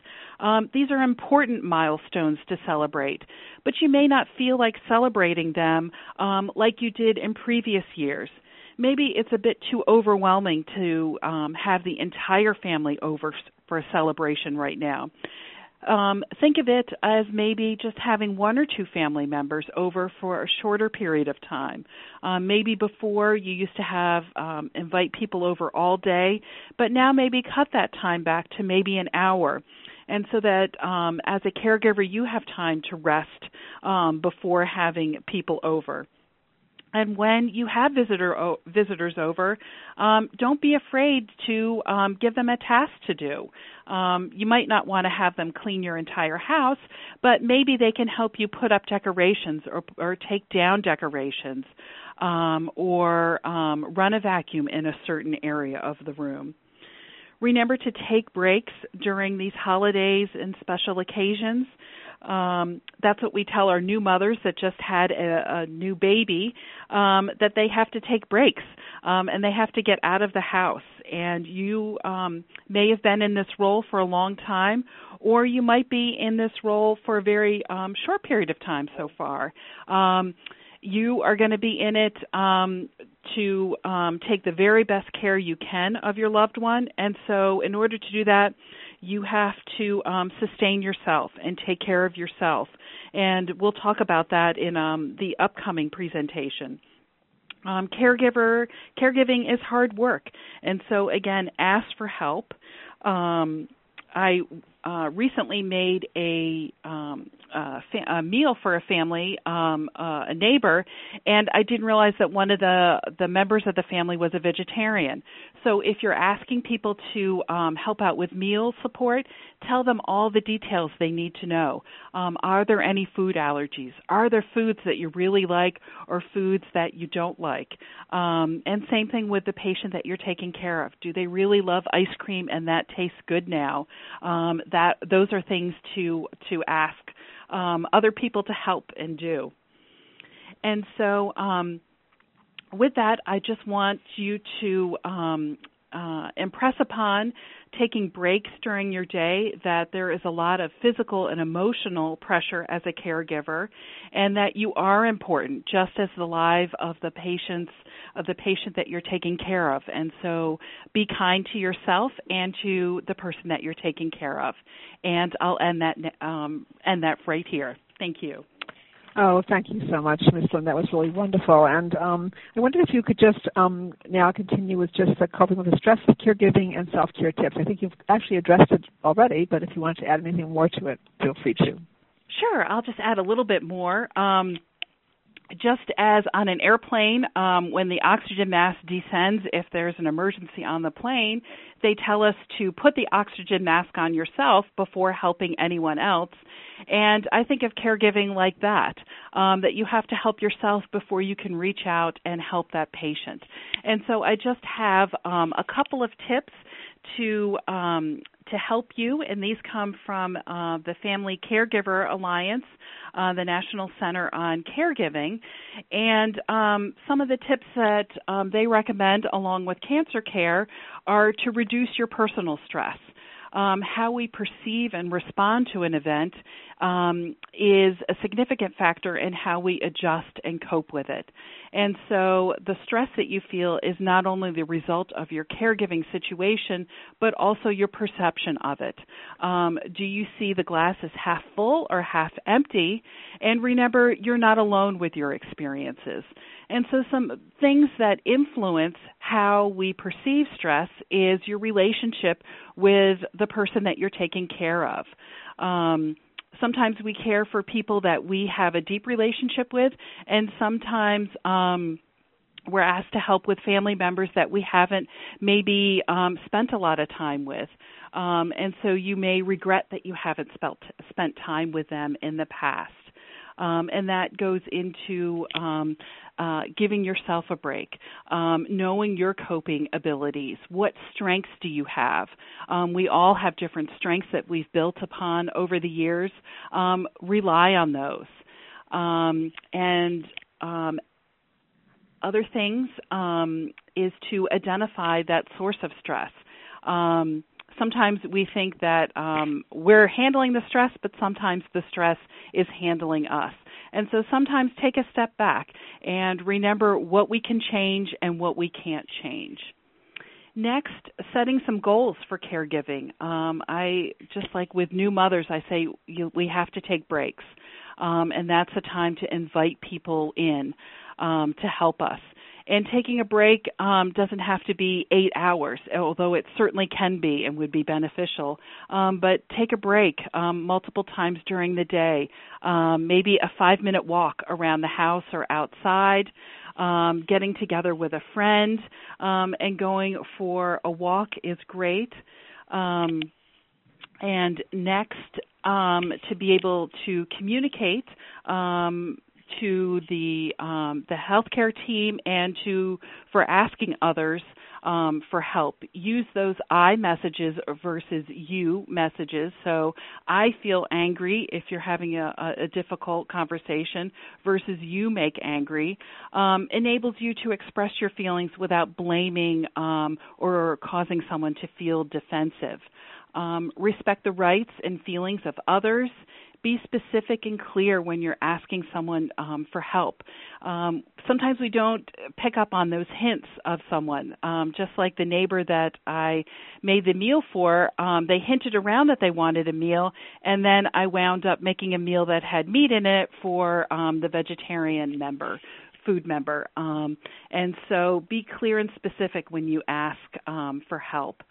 Um, these are important milestones to celebrate, but you may not feel like celebrating them um, like you did in previous years maybe it's a bit too overwhelming to um, have the entire family over for a celebration right now. Um, think of it as maybe just having one or two family members over for a shorter period of time. Um, maybe before you used to have um, invite people over all day, but now maybe cut that time back to maybe an hour and so that um, as a caregiver you have time to rest um, before having people over. And when you have visitor visitors over, um, don't be afraid to um, give them a task to do. Um, you might not want to have them clean your entire house, but maybe they can help you put up decorations or, or take down decorations, um, or um, run a vacuum in a certain area of the room. Remember to take breaks during these holidays and special occasions. Um, that's what we tell our new mothers that just had a, a new baby um, that they have to take breaks um, and they have to get out of the house. And you um, may have been in this role for a long time, or you might be in this role for a very um, short period of time so far. Um, you are going to be in it um, to um, take the very best care you can of your loved one. And so, in order to do that, you have to um, sustain yourself and take care of yourself. And we'll talk about that in um, the upcoming presentation. Um, caregiver caregiving is hard work, and so again, ask for help. Um, I uh, recently made a, um, a, fa- a meal for a family, um, uh, a neighbor, and I didn't realize that one of the the members of the family was a vegetarian. So if you're asking people to um, help out with meal support, tell them all the details they need to know. Um, are there any food allergies? Are there foods that you really like or foods that you don't like? Um, and same thing with the patient that you're taking care of. Do they really love ice cream and that tastes good now? Um, that those are things to to ask um, other people to help and do. And so um, with that, I just want you to um, uh, impress upon taking breaks during your day that there is a lot of physical and emotional pressure as a caregiver and that you are important just as the life of the patients of the patient that you're taking care of. And so be kind to yourself and to the person that you're taking care of. And I'll end that um, end that right here. Thank you Oh, thank you so much, Ms. Lynn. That was really wonderful. And um, I wonder if you could just um, now continue with just the coping with the stress caregiving and self-care tips. I think you've actually addressed it already, but if you want to add anything more to it, feel free to. Sure, I'll just add a little bit more. Um, just as on an airplane, um, when the oxygen mask descends, if there's an emergency on the plane, they tell us to put the oxygen mask on yourself before helping anyone else. And I think of caregiving like that, um, that you have to help yourself before you can reach out and help that patient. And so I just have um, a couple of tips to um, to help you, and these come from uh, the Family Caregiver Alliance, uh, the National Center on Caregiving, and um, some of the tips that um, they recommend, along with cancer care, are to reduce your personal stress um, how we perceive and respond to an event um, is a significant factor in how we adjust and cope with it. And so the stress that you feel is not only the result of your caregiving situation, but also your perception of it. Um, do you see the glass as half full or half empty? And remember, you're not alone with your experiences. And so, some things that influence how we perceive stress is your relationship with the person that you're taking care of. Um, sometimes we care for people that we have a deep relationship with, and sometimes um, we're asked to help with family members that we haven't maybe um, spent a lot of time with. Um, and so you may regret that you haven't spent, spent time with them in the past. Um, and that goes into um, uh, giving yourself a break, um, knowing your coping abilities. What strengths do you have? Um, we all have different strengths that we've built upon over the years. Um, rely on those. Um, and other things is to identify that source of stress. Um, sometimes we think that um, we're handling the stress, but sometimes the stress is handling us. And so sometimes take a step back and remember what we can change and what we can't change. Next, setting some goals for caregiving. Um, I just like with new mothers, I say you, we have to take breaks, um, and that's a time to invite people in um, to help us. And taking a break um, doesn't have to be eight hours, although it certainly can be and would be beneficial. Um, but take a break um, multiple times during the day. Um, maybe a five minute walk around the house or outside. Um, getting together with a friend um, and going for a walk is great. Um, and next, um, to be able to communicate um, to the um, the healthcare team and to for asking others um, for help. Use those I messages versus you messages. So I feel angry if you're having a, a difficult conversation versus you make angry um, enables you to express your feelings without blaming um, or causing someone to feel defensive. Um, respect the rights and feelings of others be specific and clear when you're asking someone um, for help. Um, sometimes we don't pick up on those hints of someone. Um, just like the neighbor that I made the meal for, um, they hinted around that they wanted a meal, and then I wound up making a meal that had meat in it for um, the vegetarian member food member. Um, and so be clear and specific when you ask um, for help.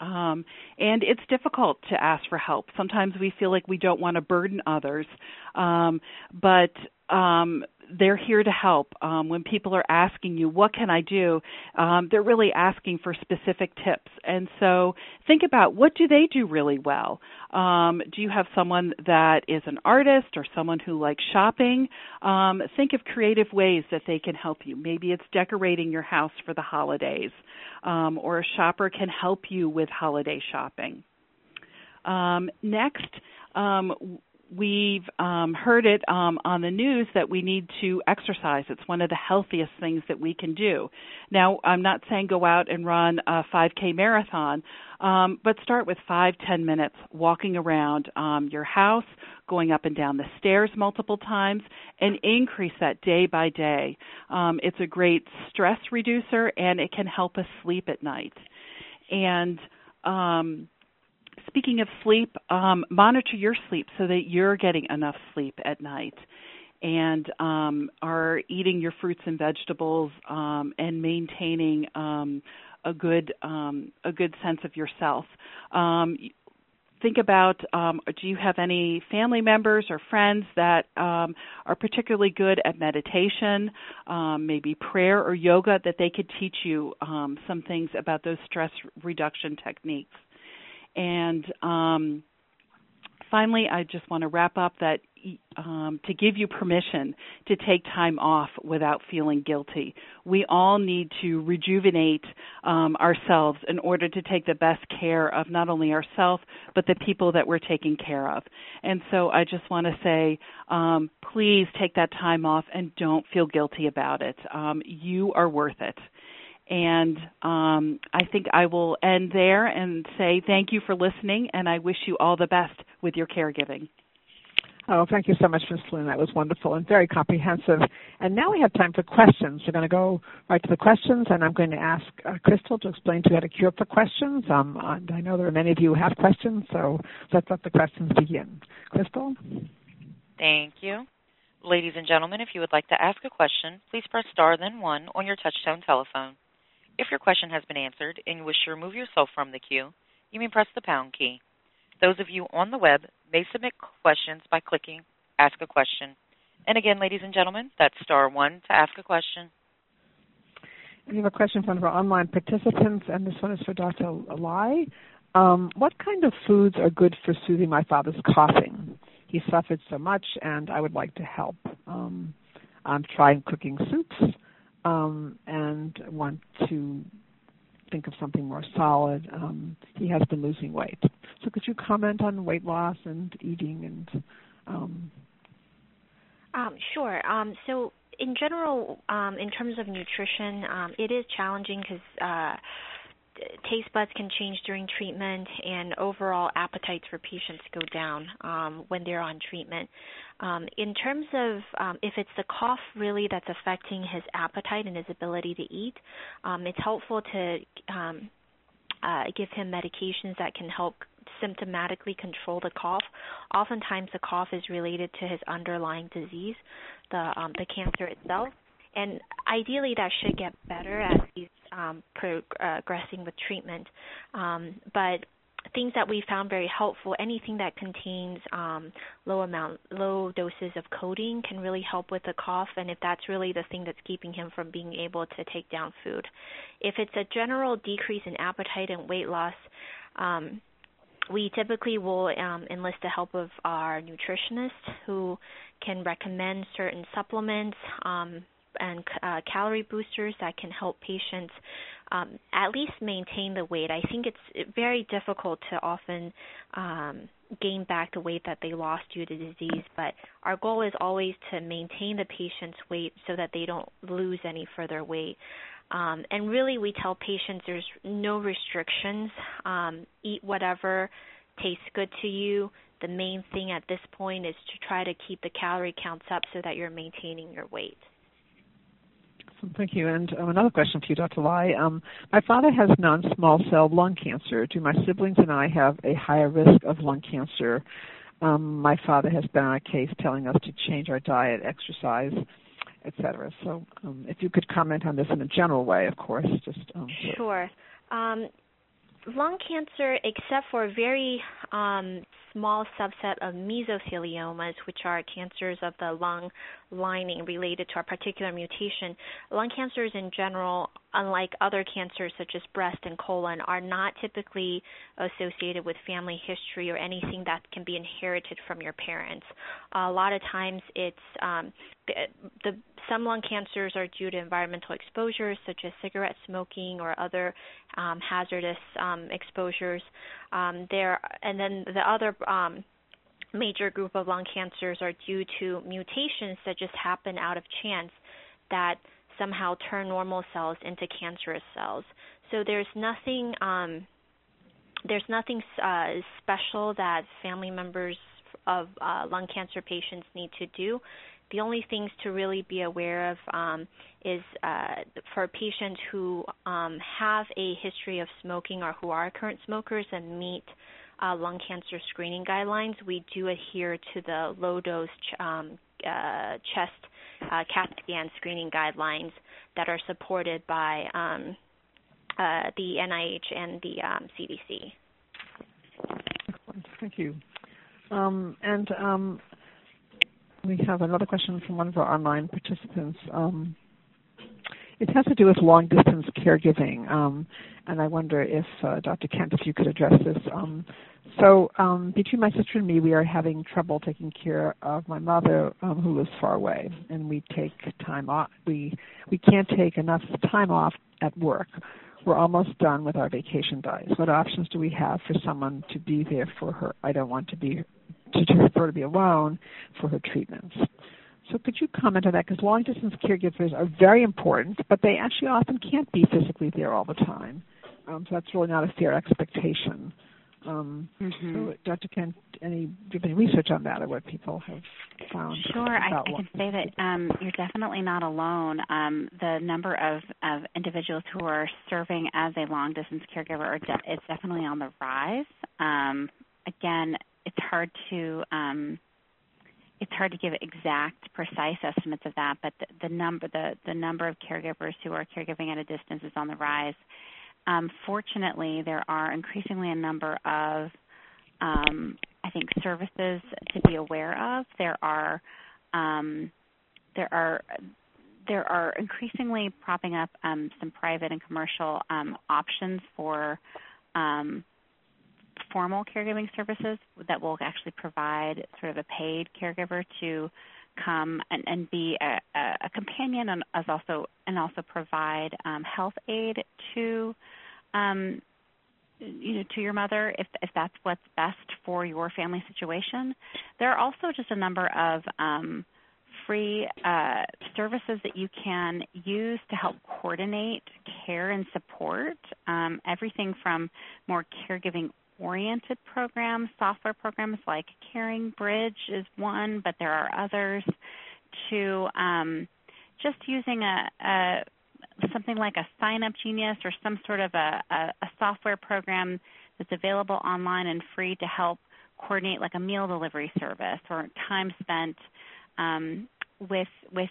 Um, and it's difficult to ask for help. Sometimes we feel like we don't want to burden others, um, but um, they're here to help. Um, when people are asking you, what can I do? Um, they're really asking for specific tips. And so think about what do they do really well? Um, do you have someone that is an artist or someone who likes shopping? Um, think of creative ways that they can help you. Maybe it's decorating your house for the holidays, um, or a shopper can help you with holiday shopping. Um, next, um, we've um, heard it um, on the news that we need to exercise. It's one of the healthiest things that we can do. Now, I'm not saying go out and run a 5K marathon, um, but start with five, ten minutes walking around um, your house, going up and down the stairs multiple times, and increase that day by day. Um, it's a great stress reducer, and it can help us sleep at night. And um, speaking of sleep, um, monitor your sleep so that you're getting enough sleep at night and um, are eating your fruits and vegetables um, and maintaining um, a good um, a good sense of yourself. Um, think about um, do you have any family members or friends that um, are particularly good at meditation, um, maybe prayer or yoga, that they could teach you um, some things about those stress reduction techniques. And um, finally, I just want to wrap up that um, to give you permission to take time off without feeling guilty. We all need to rejuvenate um, ourselves in order to take the best care of not only ourselves but the people that we're taking care of. And so I just want to say, um, please take that time off and don't feel guilty about it. Um, you are worth it. And um, I think I will end there and say thank you for listening, and I wish you all the best with your caregiving. Oh, thank you so much, Ms. Flynn. That was wonderful and very comprehensive. And now we have time for questions. We're going to go right to the questions, and I'm going to ask uh, Crystal to explain to you how to queue up for questions. Um, and I know there are many of you who have questions, so let's let the questions begin. Crystal? Thank you. Ladies and gentlemen, if you would like to ask a question, please press star then one on your touchtone telephone. If your question has been answered and you wish to remove yourself from the queue, you may press the pound key. Those of you on the web may submit questions by clicking Ask a Question. And again, ladies and gentlemen, that's star one to ask a question. We have a question from our online participants, and this one is for Dr. Lai. Um, what kind of foods are good for soothing my father's coughing? He suffered so much, and I would like to help. Um, I'm trying cooking soups um, and want to think of something more solid. Um, he has been losing weight. So, could you comment on weight loss and eating and? Um, um, sure. Um, so, in general, um, in terms of nutrition, um, it is challenging because uh, taste buds can change during treatment, and overall appetites for patients go down um, when they're on treatment. Um, in terms of um, if it's the cough really that's affecting his appetite and his ability to eat, um, it's helpful to um, uh, give him medications that can help symptomatically control the cough. Oftentimes, the cough is related to his underlying disease, the um, the cancer itself and ideally that should get better as he's um, progressing with treatment. Um, but things that we found very helpful, anything that contains um, low amount, low doses of codeine can really help with the cough, and if that's really the thing that's keeping him from being able to take down food. If it's a general decrease in appetite and weight loss, um, we typically will um, enlist the help of our nutritionist who can recommend certain supplements, um, and uh, calorie boosters that can help patients um, at least maintain the weight. I think it's very difficult to often um, gain back the weight that they lost due to disease, but our goal is always to maintain the patient's weight so that they don't lose any further weight. Um, and really, we tell patients there's no restrictions. Um, eat whatever tastes good to you. The main thing at this point is to try to keep the calorie counts up so that you're maintaining your weight. Thank you. And um, another question for you, Dr. Lai. Um, my father has non-small cell lung cancer. Do my siblings and I have a higher risk of lung cancer? Um, my father has been on a case telling us to change our diet, exercise, etc. So, um, if you could comment on this in a general way, of course. Just um, sure. Um, lung cancer, except for a very small subset of mesotheliomas, which are cancers of the lung lining related to a particular mutation, lung cancers in general, unlike other cancers such as breast and colon, are not typically associated with family history or anything that can be inherited from your parents. a lot of times, it's um, the, some lung cancers are due to environmental exposures such as cigarette smoking or other um, hazardous um, exposures. Um, there, and then the other um, major group of lung cancers are due to mutations that just happen out of chance that somehow turn normal cells into cancerous cells. So there's nothing um, there's nothing uh, special that family members of uh, lung cancer patients need to do. The only things to really be aware of um, is uh, for patients who um, have a history of smoking or who are current smokers and meet uh, lung cancer screening guidelines, we do adhere to the low dose ch- um, uh, chest uh, CAT scan screening guidelines that are supported by um, uh, the NIH and the um, CDC. Thank you. Um, and um, we have another question from one of our online participants. It has to do with long distance caregiving, um, and I wonder if uh, Dr. Kent, if you could address this. Um, so, um, between my sister and me, we are having trouble taking care of my mother, um, who lives far away, and we take time off. We we can't take enough time off at work. We're almost done with our vacation days. What options do we have for someone to be there for her? I don't want to be to prefer to be alone for her treatments. So could you comment on that? Because long distance caregivers are very important, but they actually often can't be physically there all the time. Um, so that's really not a fair expectation. Um, mm-hmm. So, Dr. Kent, any do you have any research on that, or what people have found? Sure, I, I can say that um, you're definitely not alone. Um, the number of, of individuals who are serving as a long distance caregiver are de- it's definitely on the rise. Um, again, it's hard to um, it's hard to give exact, precise estimates of that, but the, the number the, the number of caregivers who are caregiving at a distance is on the rise. Um, fortunately, there are increasingly a number of um, I think services to be aware of. There are um, there are there are increasingly propping up um, some private and commercial um, options for um, formal caregiving services that will actually provide sort of a paid caregiver to come and, and be a, a, companion and as also and also provide um, health aid to um, you know to your mother if if that's what's best for your family situation. There are also just a number of um, free uh, services that you can use to help coordinate care and support. Um, everything from more caregiving oriented programs, software programs like Caring Bridge is one, but there are others, to um, just using a, a something like a sign up genius or some sort of a, a, software program that's available online and free to help coordinate like a meal delivery service or time spent um, with with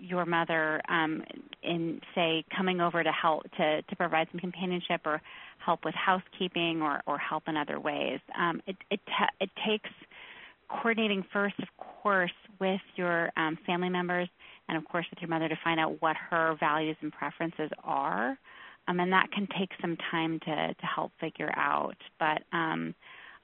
your mother um, in say coming over to help to, to provide some companionship or help with housekeeping or, or help in other ways. Um, it it, ta- it takes coordinating first, of course, with your um, family members and of course with your mother to find out what her values and preferences are. Um, and that can take some time to, to help figure out. But um,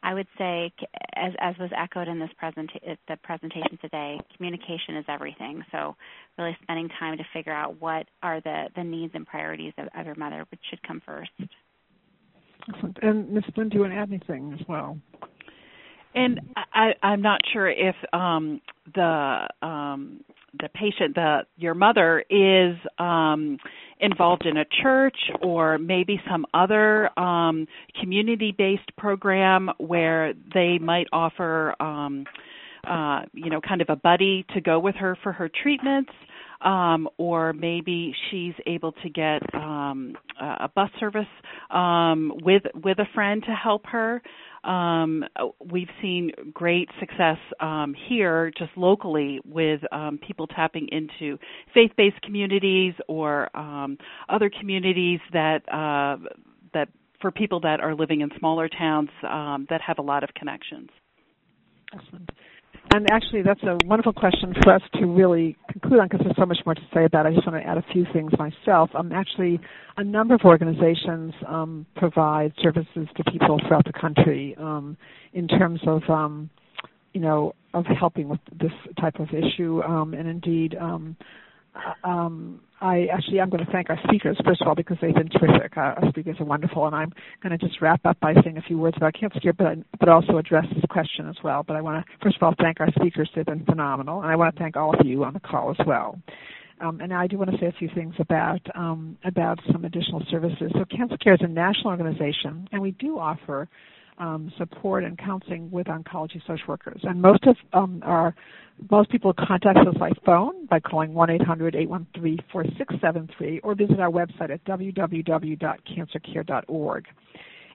I would say, as, as was echoed in this presenta- the presentation today, communication is everything. So, really spending time to figure out what are the, the needs and priorities of, of your mother, which should come first. Excellent. And Ms. Flynn, do you want to add anything as well? And I, I'm not sure if um, the um, the patient, the your mother, is um, involved in a church or maybe some other um, community-based program where they might offer, um, uh, you know, kind of a buddy to go with her for her treatments. Um, or maybe she's able to get um, a bus service um, with with a friend to help her. Um, we've seen great success um, here, just locally, with um, people tapping into faith-based communities or um, other communities that uh, that for people that are living in smaller towns um, that have a lot of connections. Excellent. And actually, that's a wonderful question for us to really conclude on because there's so much more to say about it. I just want to add a few things myself. Um, actually, a number of organizations um, provide services to people throughout the country um, in terms of, um, you know, of helping with this type of issue. Um, and indeed, um, I actually I'm going to thank our speakers first of all because they've been terrific. Uh, our speakers are wonderful, and I'm going to just wrap up by saying a few words about cancer care, but but also address this question as well. But I want to first of all thank our speakers; they've been phenomenal, and I want to thank all of you on the call as well. Um, and I do want to say a few things about um, about some additional services. So Cancer Care is a national organization, and we do offer um, support and counseling with oncology social workers. And most of um, our most people contact us by phone by calling 1-800-813-4673 or visit our website at www.cancercare.org.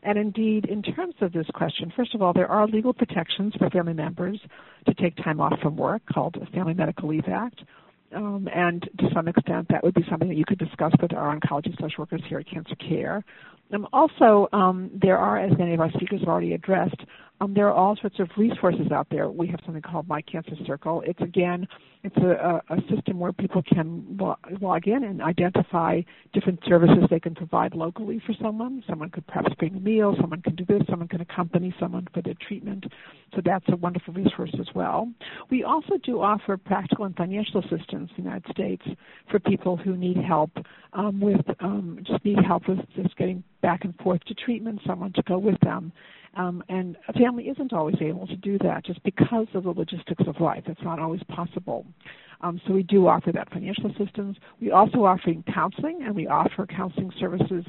And indeed, in terms of this question, first of all, there are legal protections for family members to take time off from work called the Family Medical Leave Act. Um, and to some extent, that would be something that you could discuss with our oncology social workers here at Cancer Care. Um, also, um, there are, as many of our speakers have already addressed, um, there are all sorts of resources out there. We have something called My Cancer Circle. It's again, it's a, a system where people can log in and identify different services they can provide locally for someone. Someone could perhaps bring a meal. Someone can do this. Someone can accompany someone for their treatment. So that's a wonderful resource as well. We also do offer practical and financial assistance in the United States for people who need help um, with um, just need help with just getting back and forth to treatment, someone to go with them. Um, and a family isn't always able to do that just because of the logistics of life. It's not always possible. Um, so we do offer that financial assistance. We also offer counseling, and we offer counseling services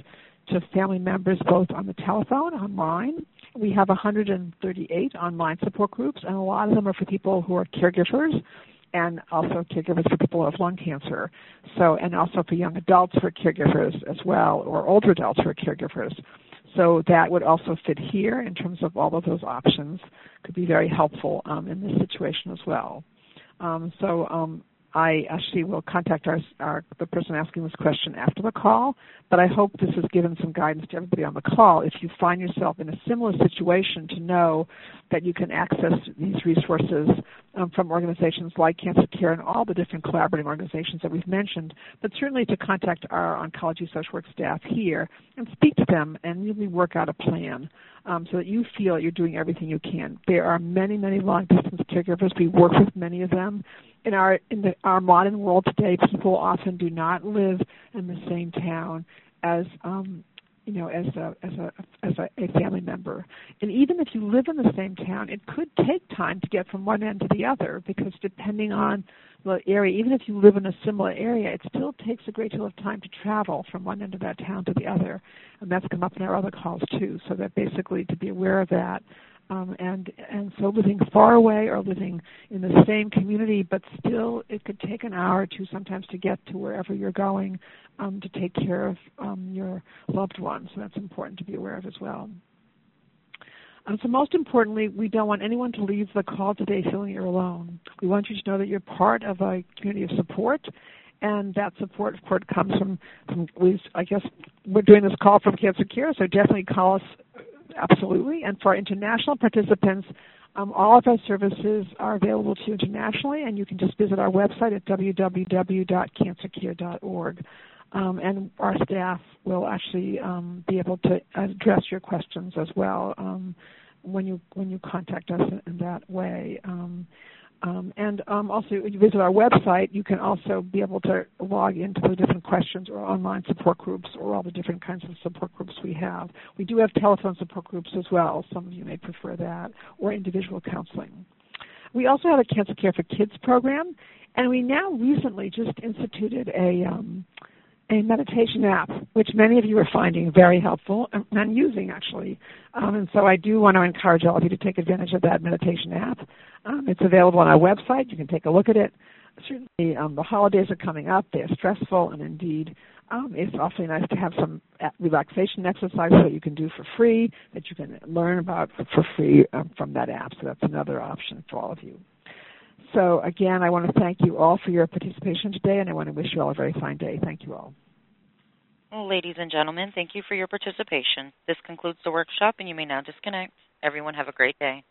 to family members both on the telephone, online. We have 138 online support groups, and a lot of them are for people who are caregivers and also caregivers for people who have lung cancer. So, and also for young adults for caregivers as well, or older adults for caregivers. So that would also fit here in terms of all of those options. Could be very helpful um, in this situation as well. Um, so um, I actually will contact our, our, the person asking this question after the call, but I hope this has given some guidance to everybody on the call. If you find yourself in a similar situation, to know that you can access these resources um, from organizations like Cancer Care and all the different collaborating organizations that we've mentioned, but certainly to contact our oncology social work staff here and speak to them and really work out a plan um, so that you feel you're doing everything you can. There are many, many long distance caregivers. We work with many of them in our in the, our modern world today, people often do not live in the same town as um, you know as a as a as a, a family member. And even if you live in the same town, it could take time to get from one end to the other because depending on the area, even if you live in a similar area, it still takes a great deal of time to travel from one end of that town to the other. And that's come up in our other calls too. So that basically to be aware of that um, and and so living far away or living in the same community, but still it could take an hour or two sometimes to get to wherever you're going um, to take care of um, your loved ones. So that's important to be aware of as well. Um, so most importantly, we don't want anyone to leave the call today feeling you're alone. We want you to know that you're part of a community of support and that support, of course, comes from, from we, I guess we're doing this call from Cancer Care, so definitely call us absolutely. And for international participants, um, all of our services are available to you internationally, and you can just visit our website at www.cancercare.org. Um, and our staff will actually um, be able to address your questions as well um, when you when you contact us in, in that way. Um, and um, also, if you visit our website, you can also be able to log into the different questions or online support groups or all the different kinds of support groups we have. We do have telephone support groups as well. Some of you may prefer that, or individual counseling. We also have a Cancer Care for Kids program, and we now recently just instituted a um, a meditation app, which many of you are finding very helpful and using actually. Um, and so I do want to encourage all of you to take advantage of that meditation app. Um, it's available on our website. You can take a look at it. Certainly, um, the holidays are coming up. They're stressful, and indeed, um, it's awfully nice to have some uh, relaxation exercise that you can do for free, that you can learn about for free um, from that app. So that's another option for all of you. So again, I want to thank you all for your participation today, and I want to wish you all a very fine day. Thank you all. Ladies and gentlemen, thank you for your participation. This concludes the workshop, and you may now disconnect. Everyone have a great day.